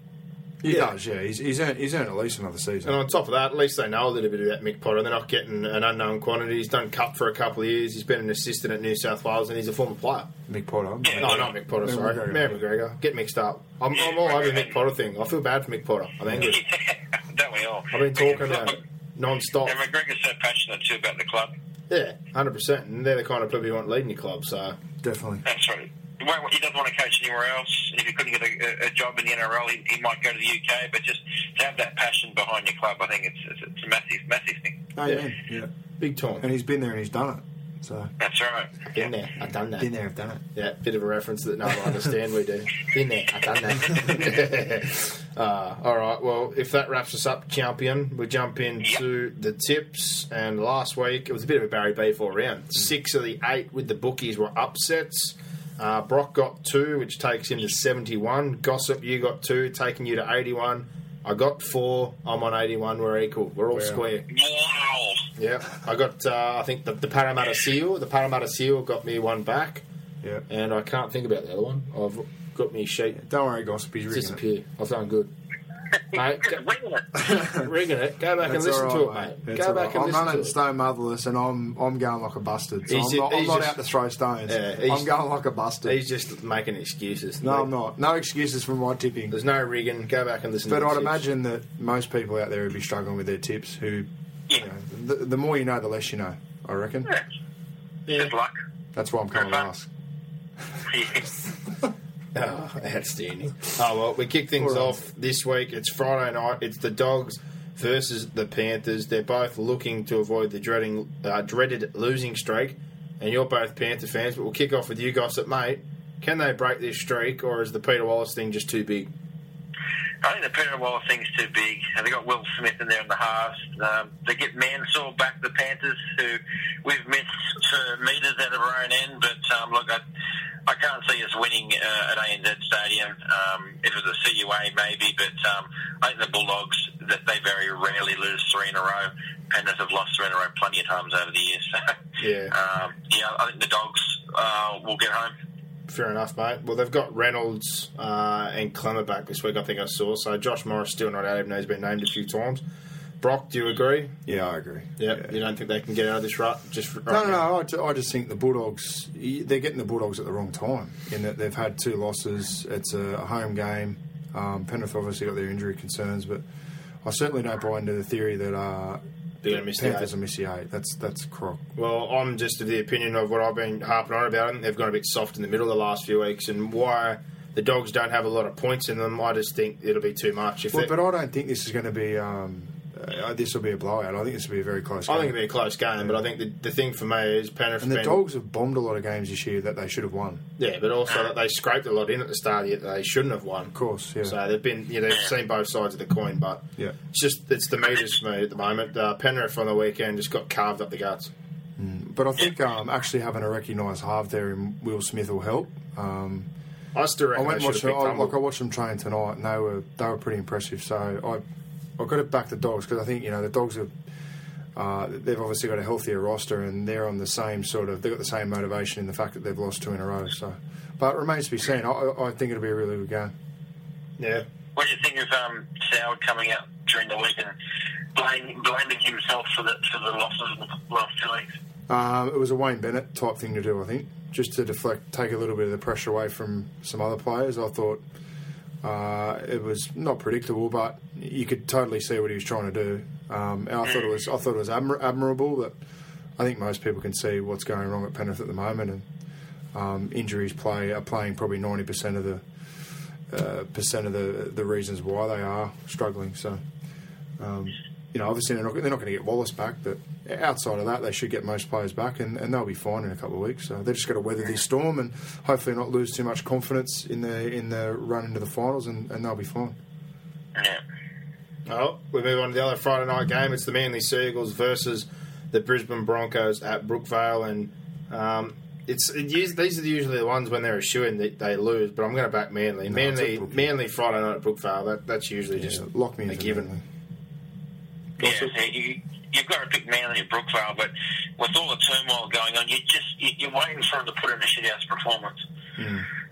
he Yeah. does. Yeah, he's, he's earned he's earned at least another season. And on top of that, at least they know a little bit about Mick Potter. They're not getting an unknown quantity. He's done cup for a couple of years. He's been an assistant at New South Wales, and he's a former player. Mick Potter. No, not Mick Potter. Mary Sorry, McGregor. Mary McGregor. Get mixed up. I'm, I'm all over the Mick Potter thing. I feel bad for Mick Potter. I'm angry. Don't we all? I've been talking about it non-stop. And McGregor's so passionate too about the club. Yeah, hundred percent. And they're the kind of people you want leading your club. So Definitely. That's right. He he doesn't want to coach anywhere else. If he couldn't get a, a job in the NRL, he, he might go to the UK. But just to have that passion behind your club, I think it's it's, it's a massive, massive thing. Oh, Yeah. yeah. yeah. big time. And he's been there and he's done it. So, That's right. Been there, I've done that. been there, I've done it. Yeah, bit of a reference that no one understand. We do. Been there, I've done that. uh, all right. Well, if that wraps us up, champion, we jump into the tips. And last week it was a bit of a Barry B four round. Six of the eight with the bookies were upsets. Uh, Brock got two, which takes him to seventy-one. Gossip, you got two, taking you to eighty-one. I got four. I'm on eighty-one. We're equal. We're all Wow. square. Wow. Yeah, I got. Uh, I think the, the Parramatta Seal. The Parramatta Seal got me one back, Yeah. and I can't think about the other one. I've got me sheet Don't worry, Gossip, he's rigging it. disappear. I've done good. Mate, Just winging it. go, rigging it. Go back and That's listen all to it, right, mate. That's Go all back right. and I'm listen running to it. stone motherless, and I'm I'm going like a bastard. So He's I'm not, I'm he's not just- out to throw stones. Yeah, he's- I'm going like a bastard. He's just making excuses. no, I'm not. No excuses for my tipping. There's no rigging. Go back and listen. But to I'd the tips. imagine that most people out there would be struggling with their tips. Who, Yeah. you know, the, the more you know, the less you know. I reckon. Yeah. Just luck. That's why I'm coming last. Oh, outstanding. oh well, we kick things right. off this week. It's Friday night. It's the Dogs versus the Panthers. They're both looking to avoid the dreading, uh, dreaded losing streak, and you're both Panther fans. But we'll kick off with you, Gossip, mate. Can they break this streak, or is the Peter Wallace thing just too big? I think the Peter thing's too big. And they got Will Smith in there in the halves. Um, they get Mansour back, the Panthers, who we've missed for metres out of our own end. But um, look, I, I can't see us winning uh, at ANZ Stadium. Um, if it was a CUA, maybe. But um, I think the Bulldogs, that they very rarely lose three in a row. Panthers have lost three in a row plenty of times over the years. So, Yeah. um, yeah, I think the Dogs uh, will get home. Fair enough, mate. Well, they've got Reynolds uh, and Klemmer back this week, I think I saw. So Josh Morris still not out, even though he's been named a few times. Brock, do you agree? Yeah, I agree. Yep. You don't think they can get out of this rut? Just right No, no, now? no. I, ju- I just think the Bulldogs, they're getting the Bulldogs at the wrong time in that they've had two losses. It's a home game. Um, Penrith obviously got their injury concerns, but I certainly don't buy into the theory that uh, They're gonna miss the eight. will miss the eight. That's, that's crock. Well, I'm just of the opinion of what I've been harping on about. I think they've gone a bit soft in the middle the last few weeks, and why the Dogs don't have a lot of points in them. I just think it'll be too much. If Well, but I don't think this is going to be. Um, uh, this will be a blowout. I think this will be a very close. game. I think it'll be a close game, but I think the, the thing for me is Penrith. And the been- Dogs have bombed a lot of games this year that they should have won. yeah, but also that they scraped a lot in at the start yet they shouldn't have won. Of course, yeah. So they've been, you know, they've seen both sides of the coin, but Yeah. it's just it's the meters for me at the moment. Uh, Penrith on the weekend just got carved up the guts. But I think um, actually having a recognised half there in Will Smith will help. Um, I still I went they and have watched. I, like I watched them train tonight, and they were they were pretty impressive. So I I got to back the dogs because I think you know the dogs have. Uh, they've obviously got a healthier roster, and they're on the same sort of. They've got the same motivation in the fact that they've lost two in a row. So, but it remains to be seen. I, I I think it'll be a really good game. Yeah. What do you think of um, Soward coming out during the week and blaming, blaming himself for the for the losses in the last two weeks? Um, it was a Wayne Bennett type thing to do, I think, just to deflect, take a little bit of the pressure away from some other players. I thought uh, it was not predictable, but you could totally see what he was trying to do. Um, and I thought it was, I thought it was admir- admirable. But I think most people can see what's going wrong at Penrith at the moment, and um, injuries play are playing probably ninety percent of the uh, percent of the the reasons why they are struggling. So. Um, you know, obviously they're not, they're not going to get Wallace back, but outside of that, they should get most players back, and, and they'll be fine in a couple of weeks. So they've just got to weather this storm and hopefully not lose too much confidence in the in the run into the finals, and, and they'll be fine. Yeah. Oh, we move on to the other Friday night game. It's the Manly Sea Eagles versus the Brisbane Broncos at Brookvale, and um, it's it, these are usually the ones when they're a shoe in that they lose. But I'm going to back Manly. No, Manly, it's at Brookvale. Manly Friday night at Brookvale. That, that's usually just Yeah, lock me a given. Manly. Yeah, so you, you've got to pick Manly and Brookvale, but with all the turmoil going on, you're just you, you're waiting for them to put in a shithouse performance.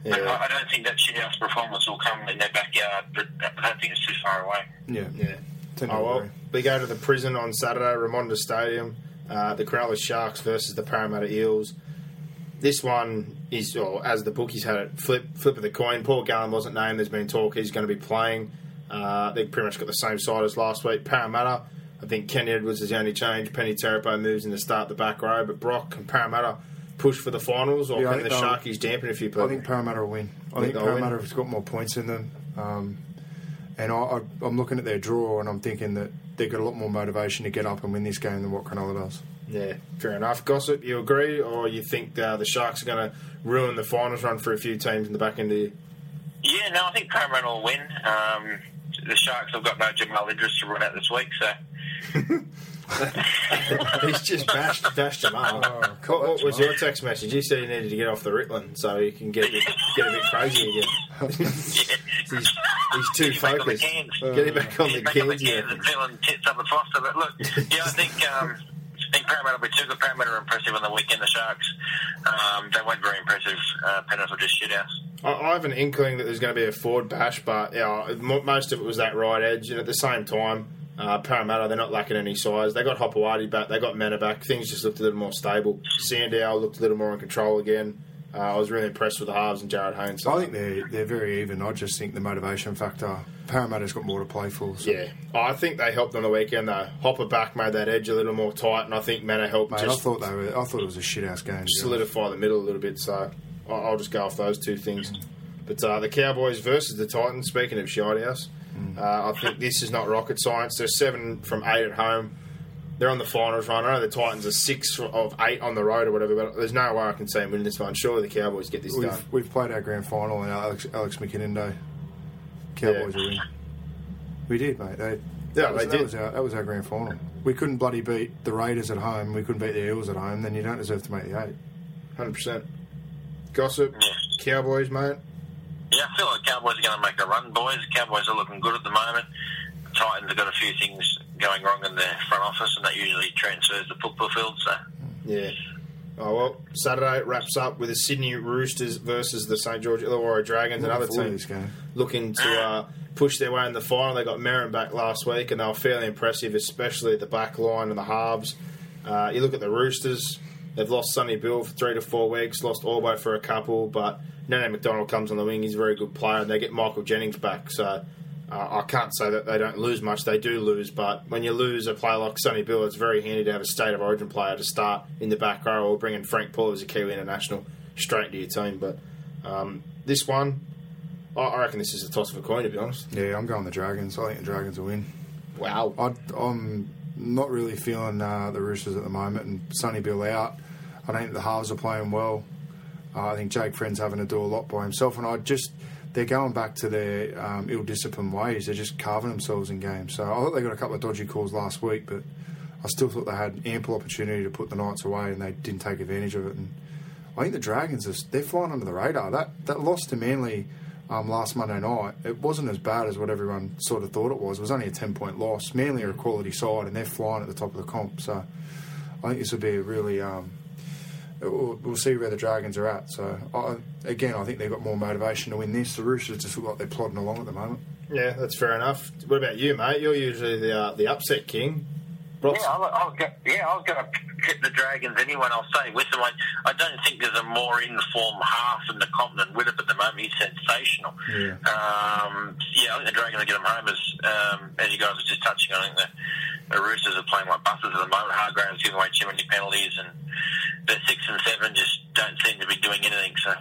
Yeah. I, I don't think that shithouse performance will come in their backyard, but I don't think it's too far away. Yeah, Yeah. Tend Oh, well, we go to the prison on Saturday, Remondis Stadium. Uh, the Cronulla Sharks versus the Parramatta Eels. This one is, or as the bookies had it, flip flip of the coin. Paul Gallen wasn't named. There's been talk he's going to be playing. Uh, they pretty much got the same side as last week. Parramatta, I think Ken Edwards is the only change. Peni Terepo moves in to start the back row, but Brock and Parramatta push for the finals, or Yeah, I can the think Sharkies dampen a few people? I think Parramatta will win. I Think think Parramatta win? has got more points in them. Um, and I, I, I'm looking at their draw and I'm thinking that they've got a lot more motivation to get up and win this game than what Cronulla does. Yeah, fair enough. Gossip, you agree, or you think uh, the Sharks are going to ruin the finals run for a few teams in the back end of the year? Yeah, no, I think Parramatta will win. Um, the Sharks have got no Jamal Idris to run out this week, so He's just bashed, bashed him up. Oh, what, what was your text message? You said he needed to get off the Ritalin so he can get a bit, get a bit crazy again. he's, he's too Get him back on the focused. cans. Get him back on Get the him back on the cans. Yeah. cans and feeling tits up the foster. But look, yeah, I think um, I think Parramatta will be too good. Parramatta are impressive on the weekend. The Sharks, um, they weren't very impressive. Uh, Penrith were just shit house. I, I have an inkling that there's going to be a Ford bash, but yeah, most of it was that right edge. And at the same time, uh, Parramatta, they're not lacking any size. They got Hopoate back, they got Mena back. Things just looked a little more stable. Sandow looked a little more in control again. Uh, I was really impressed with the halves and Jarryd Haynes. I think they're they're very even. I just think the motivation factor. Parramatta's got more to play for. So. Yeah, I think they helped on the weekend though. Hopper back made that edge a little more tight, and I think Mena helped Mate, just I thought they were. I thought it was a shit house game. solidify the middle a little bit. So I'll just go off those two things. But uh, the Cowboys versus the Titans. Speaking of shite house, uh, I think this is not rocket science. They're seven from eight at home. They're on the finals run. I know the Titans are six of eight on the road or whatever, but there's no way I can see them winning this one. Surely the Cowboys get this done. We've, we've played our grand final and Alex, Alex McKinnon Day. Cowboys Yeah. will win. We did, mate. They, Yeah, that was, they that did. Was our, that was our grand final. We couldn't bloody beat the Raiders at home. We couldn't beat the Eels at home. Then you don't deserve to make the eight. Hundred percent. Gossip, Cowboys, mate. Yeah, I feel like Cowboys are going to make a run, boys. The Cowboys are looking good at the moment. Titans have got a few things going wrong in their front office, and that usually transfers to football field. So Yeah. Oh well, Saturday wraps up with the Sydney Roosters versus the St George Illawarra Dragons, Looking another forward team looking to uh, push their way in the final. They got Merrin back last week, and they were fairly impressive, especially at the back line and the halves. Uh, you look at the Roosters; they've lost Sonny Bill for three to four weeks, lost Orbo for a couple, but Nene McDonald comes on the wing. He's a very good player, and they get Michael Jennings back. So. Uh, I can't say that they don't lose much. They do lose, but when you lose a player like Sonny Bill, it's very handy to have a state of origin player to start in the back row or bring in Frank Paul as a Kiwi international straight into your team. But um, this one, I, reckon this is a toss of a coin, to be honest. Yeah, I'm going the Dragons. I think the Dragons will win. Wow. I, I'm not really feeling uh, the Roosters at the moment, and Sonny Bill out. I don't think the halves are playing well. Uh, I think Jake Friend's having to do a lot by himself, and I just they're going back to their um, ill-disciplined ways. They're just carving themselves in games. So I thought they got a couple of dodgy calls last week, but I still thought they had ample opportunity to put the Knights away, and they didn't take advantage of it. And I think the Dragons are they're flying under the radar. That that loss to Manly um, last Monday night, it wasn't as bad as what everyone sort of thought it was. It was only a ten point loss. Manly are a quality side, and they're flying at the top of the comp. So I think this will be a really. Um, we'll, we'll see where the Dragons are at. So I, again, I think they've got more motivation to win this. The Roosters just look like they're plodding along at the moment. Yeah, that's fair enough. What about you, mate? You're usually the uh, the upset king. Yeah, I, I was go, yeah, I was going to hit the Dragons anyway. and I'll say with them, I, I don't think there's a more informed half in the comp than Widdop at the moment. He's sensational. Yeah. Um, yeah, I think the Dragons will get them home as um, as you guys were just touching on. I think the, the Roosters are playing like buses at the moment. Hargrave's giving away too many penalties, and the six and seven just don't seem to be doing anything. So.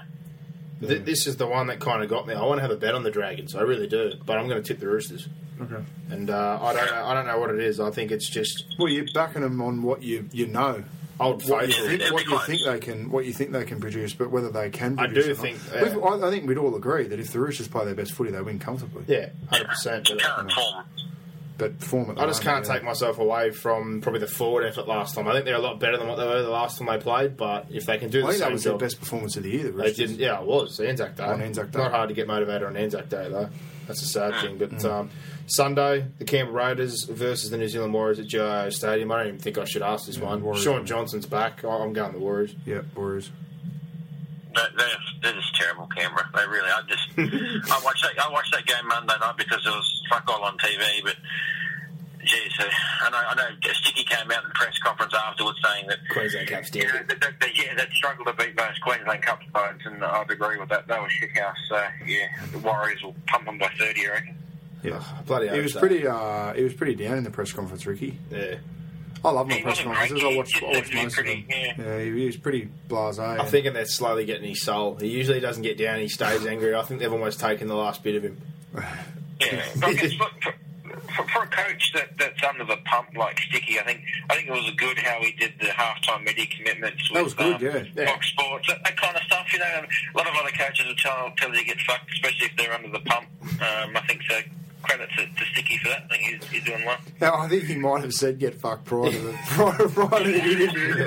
Th- this is the one that kind of got me. I want to have a bet on the Dragons. I really do, but I'm going to tip the Roosters. Okay. And uh, I don't know. I don't know what it is. I think it's just Well, you're backing them on what you you know. old What you faithful. think, what you think they can, what you think they can produce, but whether they can. I Produce do or not. think, uh, We've- I, I think we'd all agree that if the Roosters play their best footy, they win comfortably. Yeah, hundred percent. Current form. But form at the I just can't moment, take myself away from probably the forward effort last time. I think they're a lot better than what they were the last time they played. But if they can do I the think that same was their best performance of the year. The they Roosters. didn't. Yeah, it was Anzac Day. On Anzac Day. Not hard to get motivated on Anzac Day though. That's a sad thing. But Mm. um, Sunday, the Canberra Raiders versus the New Zealand Warriors at GIO Stadium. I don't even think I should ask this one. Warriors. Shaun Johnson's back. I- I'm going the Warriors. Yeah, Warriors. They're, they're, they're just terrible, Canberra. They really. I just. I watched that. I watched that game Monday night because it was fuck all on TV. But geez, uh, I know. I know. Sticky came out in the press conference afterwards saying that. Queensland Caps You know, that, that, that, yeah, they'd struggled to beat most Queensland Cup sides, and I'd agree with that. They were shit house. So yeah, the Warriors will pump them by thirty, I reckon. Yeah, bloody He was so. pretty. Uh, he was pretty down in the press conference, Ricky. Yeah. I love my He press conferences. I watch, He I watched just most of them. pretty- yeah. he, he was pretty blasé. I'm thinking they're slowly getting his soul. He usually doesn't get down. He stays angry. I think they've almost taken the last bit of him. Yeah, for, for, for, for a coach that, that's under the pump like Sticky, I think I think it was good how he did the halftime media commitments. That was good, um, yeah. Yeah. Fox Sports, that, that kind of stuff. You know, a lot of other coaches will tell, tell you to get fucked, especially if they're under the pump. Um, I think so. Credit to, to Sticky for that. I think he's, he's doing well. Yeah, I think he might have said "get fucked" prior to the prior, prior to the interview,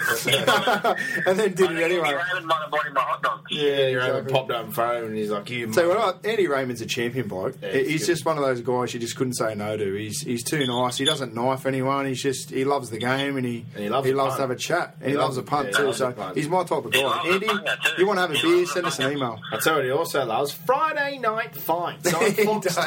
and then did I it anyway. Andy Raymond might have bought him a hot dog. Yeah, you're exactly. popped up on phone and he's like, "You." So what, Andy Raymond's a champion bloke. Yeah, he's he's good. just one of those guys you just couldn't say no to. He's he's too nice. He doesn't knife anyone. He's just he loves the game and he And he loves a to have a chat. And he, He loves, loves- a punt yeah, too. So punt. he's my type of guy. loves Andy, you want to have a He beer? Send us an email. I tell you, what he also loves Friday night fights on He Fox does,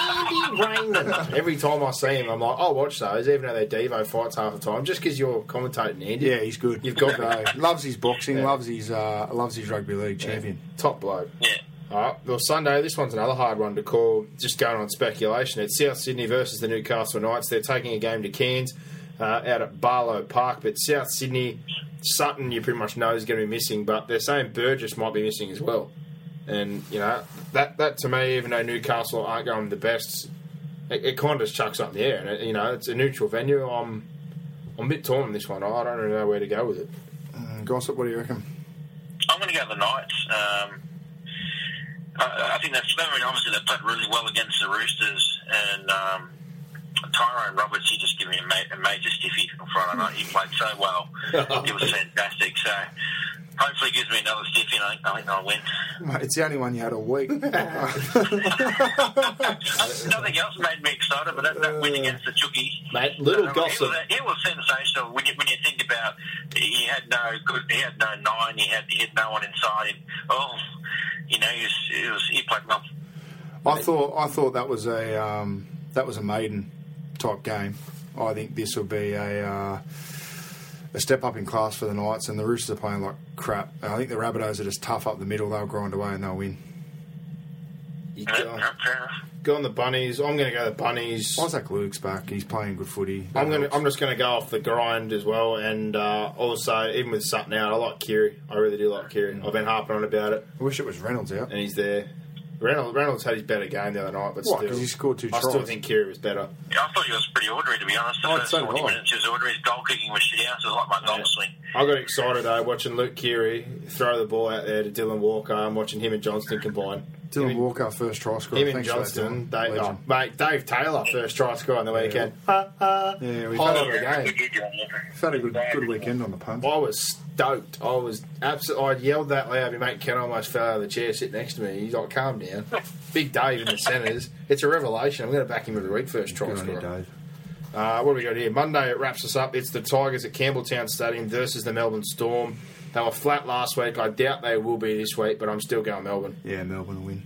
he Town does. with Andy Raymond. Every time I see him, I'm like, I'll watch those, even though they're Devo fights half the time, just because you're commentating, Andy. Yeah, he's good. You've got So, loves his boxing. Yeah. Loves his uh, loves his rugby league champion. top bloke. Yeah. All right, well, Sunday, this one's another hard one to call. Just going on speculation. It's South Sydney versus the Newcastle Knights. They're taking a game to Cairns uh, out at Barlow Park, but South Sydney, Sutton, you pretty much know is going to be missing, but they're saying Burgess might be missing as well. And, you know, that, that to me, even though Newcastle aren't going the best, it, it kind of just chucks up in the air. And, it, you know, it's a neutral venue. I'm, I'm a bit torn on this one. I don't really know where to go with it. Mm, Gossip, what do you reckon? I'm going to go the Knights. Um, I, I think that's. I mean, obviously they played really well against the Roosters, and um, Tyrone Roberts. He just gave me a, ma- a major stiffy on Friday night. He played so well. it was fantastic. So hopefully, he gives me another stiffy, and I think, I think I'll win. Mate, it's the only one you had all week. Nothing else made me excited, but that, that win against the Chookies. Mate, little Uh, gossip. It was, it was sensational when you, when you think about he had no good, he had no nine, he had he had no one inside him. Oh, you know, he was, he, was, he played well. I thought I thought that was a um, that was a maiden type game. I think this will be a uh, a step up in class for the Knights, and the Roosters are playing like crap. I think the Rabbitohs are just tough up the middle. They'll grind away and they'll win. You go, yeah, go on the bunnies. I'm going to go the bunnies. Isaac Luke's back. He's playing good footy. That I'm going. helps. I'm just going to go off the grind as well, and uh, also even with Sutton out, I like Keary. I really do like Keary. I've been harping on about it, I wish it was Reynolds out. and he's there. Reynolds, Reynolds had his better game the other night, but What, still, 'cause he scored two I still think Keary was better. Yeah, I thought he was pretty ordinary, to be honest. Oh, the Oh, first so did 40 I. minutes he was ordinary. His goal kicking was shit out. It was like my golf swing. I got excited though watching Luke Keary throw the ball out there to Dylan Walker and watching him and Johnston combine. Dylan him, Walker, first try scorer. and Thanks that, Johnston, they, oh, mate, Dave Taylor first try score on the weekend. Ha, ha. Yeah, we've had a- game. We've had a good, good weekend on the punt. I was stoked. I was absolutely. I yelled that loud. My mate Ken almost fell out of the chair sitting next to me. He's like, "Calm down." Big Dave in the centres. It's a revelation. I'm going to back him every week. First try Good scorer. Dave. Uh, what do we got here? Monday it wraps us up. It's the Tigers at Campbelltown Stadium versus the Melbourne Storm. They were flat last week. I doubt they will be this week, but I'm still going Melbourne. Yeah, Melbourne will win.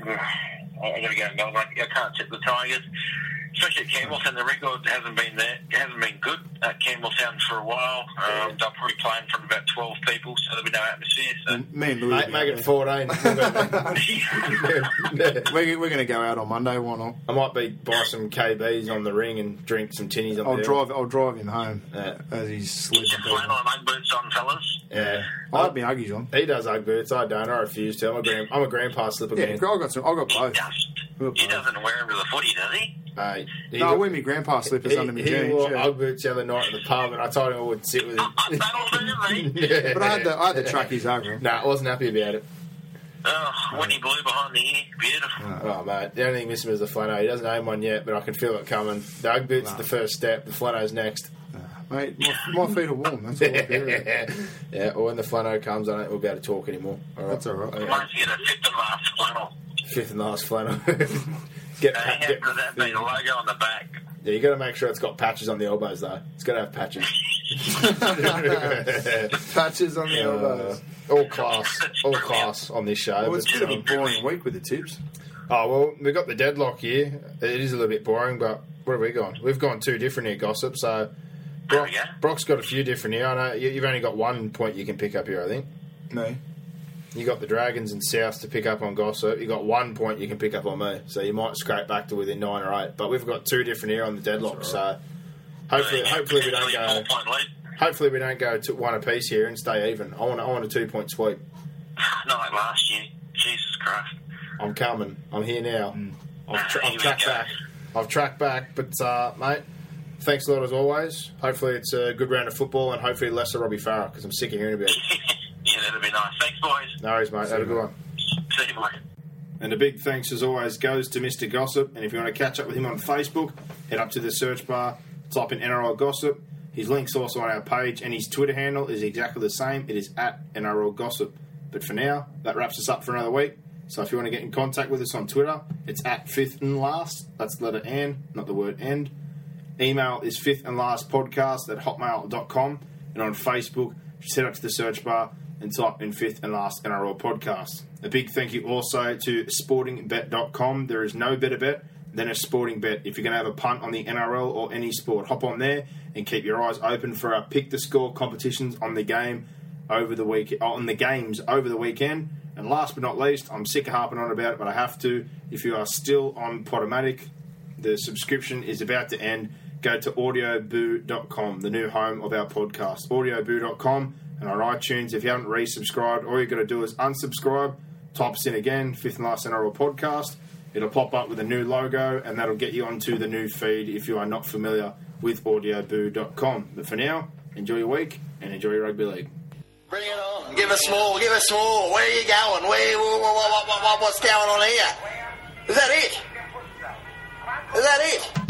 I got to go Melbourne. I can't tip the Tigers. Especially at Campbelltown, the record hasn't been there. It hasn't been good at Campbelltown for a while. Um, they'll probably play in front of about 12 people, so there'll be no atmosphere. So. Me and Louis. Mate, make it 14. We're, we're going to go out on Monday. Why not? I might be buy some KBs on the ring and drink some tinnies on I'll there. drive. I'll drive him home Yeah. as he's Get sleeping. your flannel and boots on, fellas. Yeah. I have my Uggies on. He does Ugg boots. I don't. I refuse to. I'm a, grand, I'm a grandpa slipper Yeah, man. I got some. I got both. Does. He doesn't wear them to the footy, does he? Mate, he, No, I wear my grandpa slippers he, under my he jeans. wore yeah. Ugg boots the other night in the pub, and I told him I wouldn't sit with him. That'll do me. Yeah. But I had the I had the truckies over him. Nah, I wasn't happy about it. Oh, when he blew behind the ear, beautiful. Oh, mate. The only thing missing is the flannel. He doesn't own one yet, but I can feel it coming. The Ugg boots the first step. The flannel's next. Mate, my, my feet are warm. That's all I care about. yeah, or when the flannel comes, I don't think we'll be able to talk anymore. All right. That's all right. Once you get a fifth and last flannel, Fifth and last flannel. get, uh, pa- get does that be? The logo on the back. Yeah, you got to make sure it's got patches on the elbows though. It's got to have patches. Patches on the Uh, elbows. all class, all class on this show. Well, it's but, going to be um, boring week with the tips. oh well, we've got the deadlock here. It is a little bit boring, but where have we gone? We've gone two different here, gossip. So Brock, Brock's got a few different here. I know you've only got one point you can pick up here. I think No. You got the Dragons and South to pick up on gossip. You got one point you can pick up on me, so you might scrape back to within nine or eight. But we've got two different here on the deadlock. So hopefully, hopefully we don't go. Hopefully we don't go to one apiece here and stay even. I want, I want a two point sweep. Not like last year. Jesus Christ. I'm coming. I'm here now. I've, tra- I've tracked back. I've tracked back. But uh, mate, thanks a lot as always. Hopefully it's a good round of football and hopefully less of Robbie Farah because I'm sick of hearing about it. yeah, that'd be nice. Thanks, boys. No worries, mate. Have a good one. See you, boys. And a big thanks, as always, goes to Mr. Gossip. And if you want to catch up with him on Facebook, head up to the search bar, type in NRL Gossip. His link's also on our page, and his Twitter handle is exactly the same. It is at NRL Gossip. But for now, that wraps us up for another week. So if you want to get in contact with us on Twitter, it's at fifth and last. That's the letter N, not the word end. Email is fifth and last podcast at hotmail.com. And on Facebook, just head up to the search bar and type in fifth and last NRL podcast. A big thank you also to sportingbet.com. There is no better bet than a sporting bet. If you're going to have a punt on the NRL or any sport, hop on there and keep your eyes open for our pick the score competitions on the game over the week oh, on the games over the weekend. And last but not least, I'm sick of harping on about it, but I have to. If you are still on Podomatic, the subscription is about to end. Go to audioboo.com, the new home of our podcast. Audioboo.com and on iTunes. If you haven't resubscribed, all you've got to do is unsubscribe, type us in again, Fifth and Last NRL Podcast. It'll pop up with a new logo and that'll get you onto the new feed if you are not familiar with audioboo.com. But for now, enjoy your week and enjoy your rugby league. Bring it on. Give us more. Give us more. Where are you going? Where? What, what, what, what's going on here? Is that it? Is that it?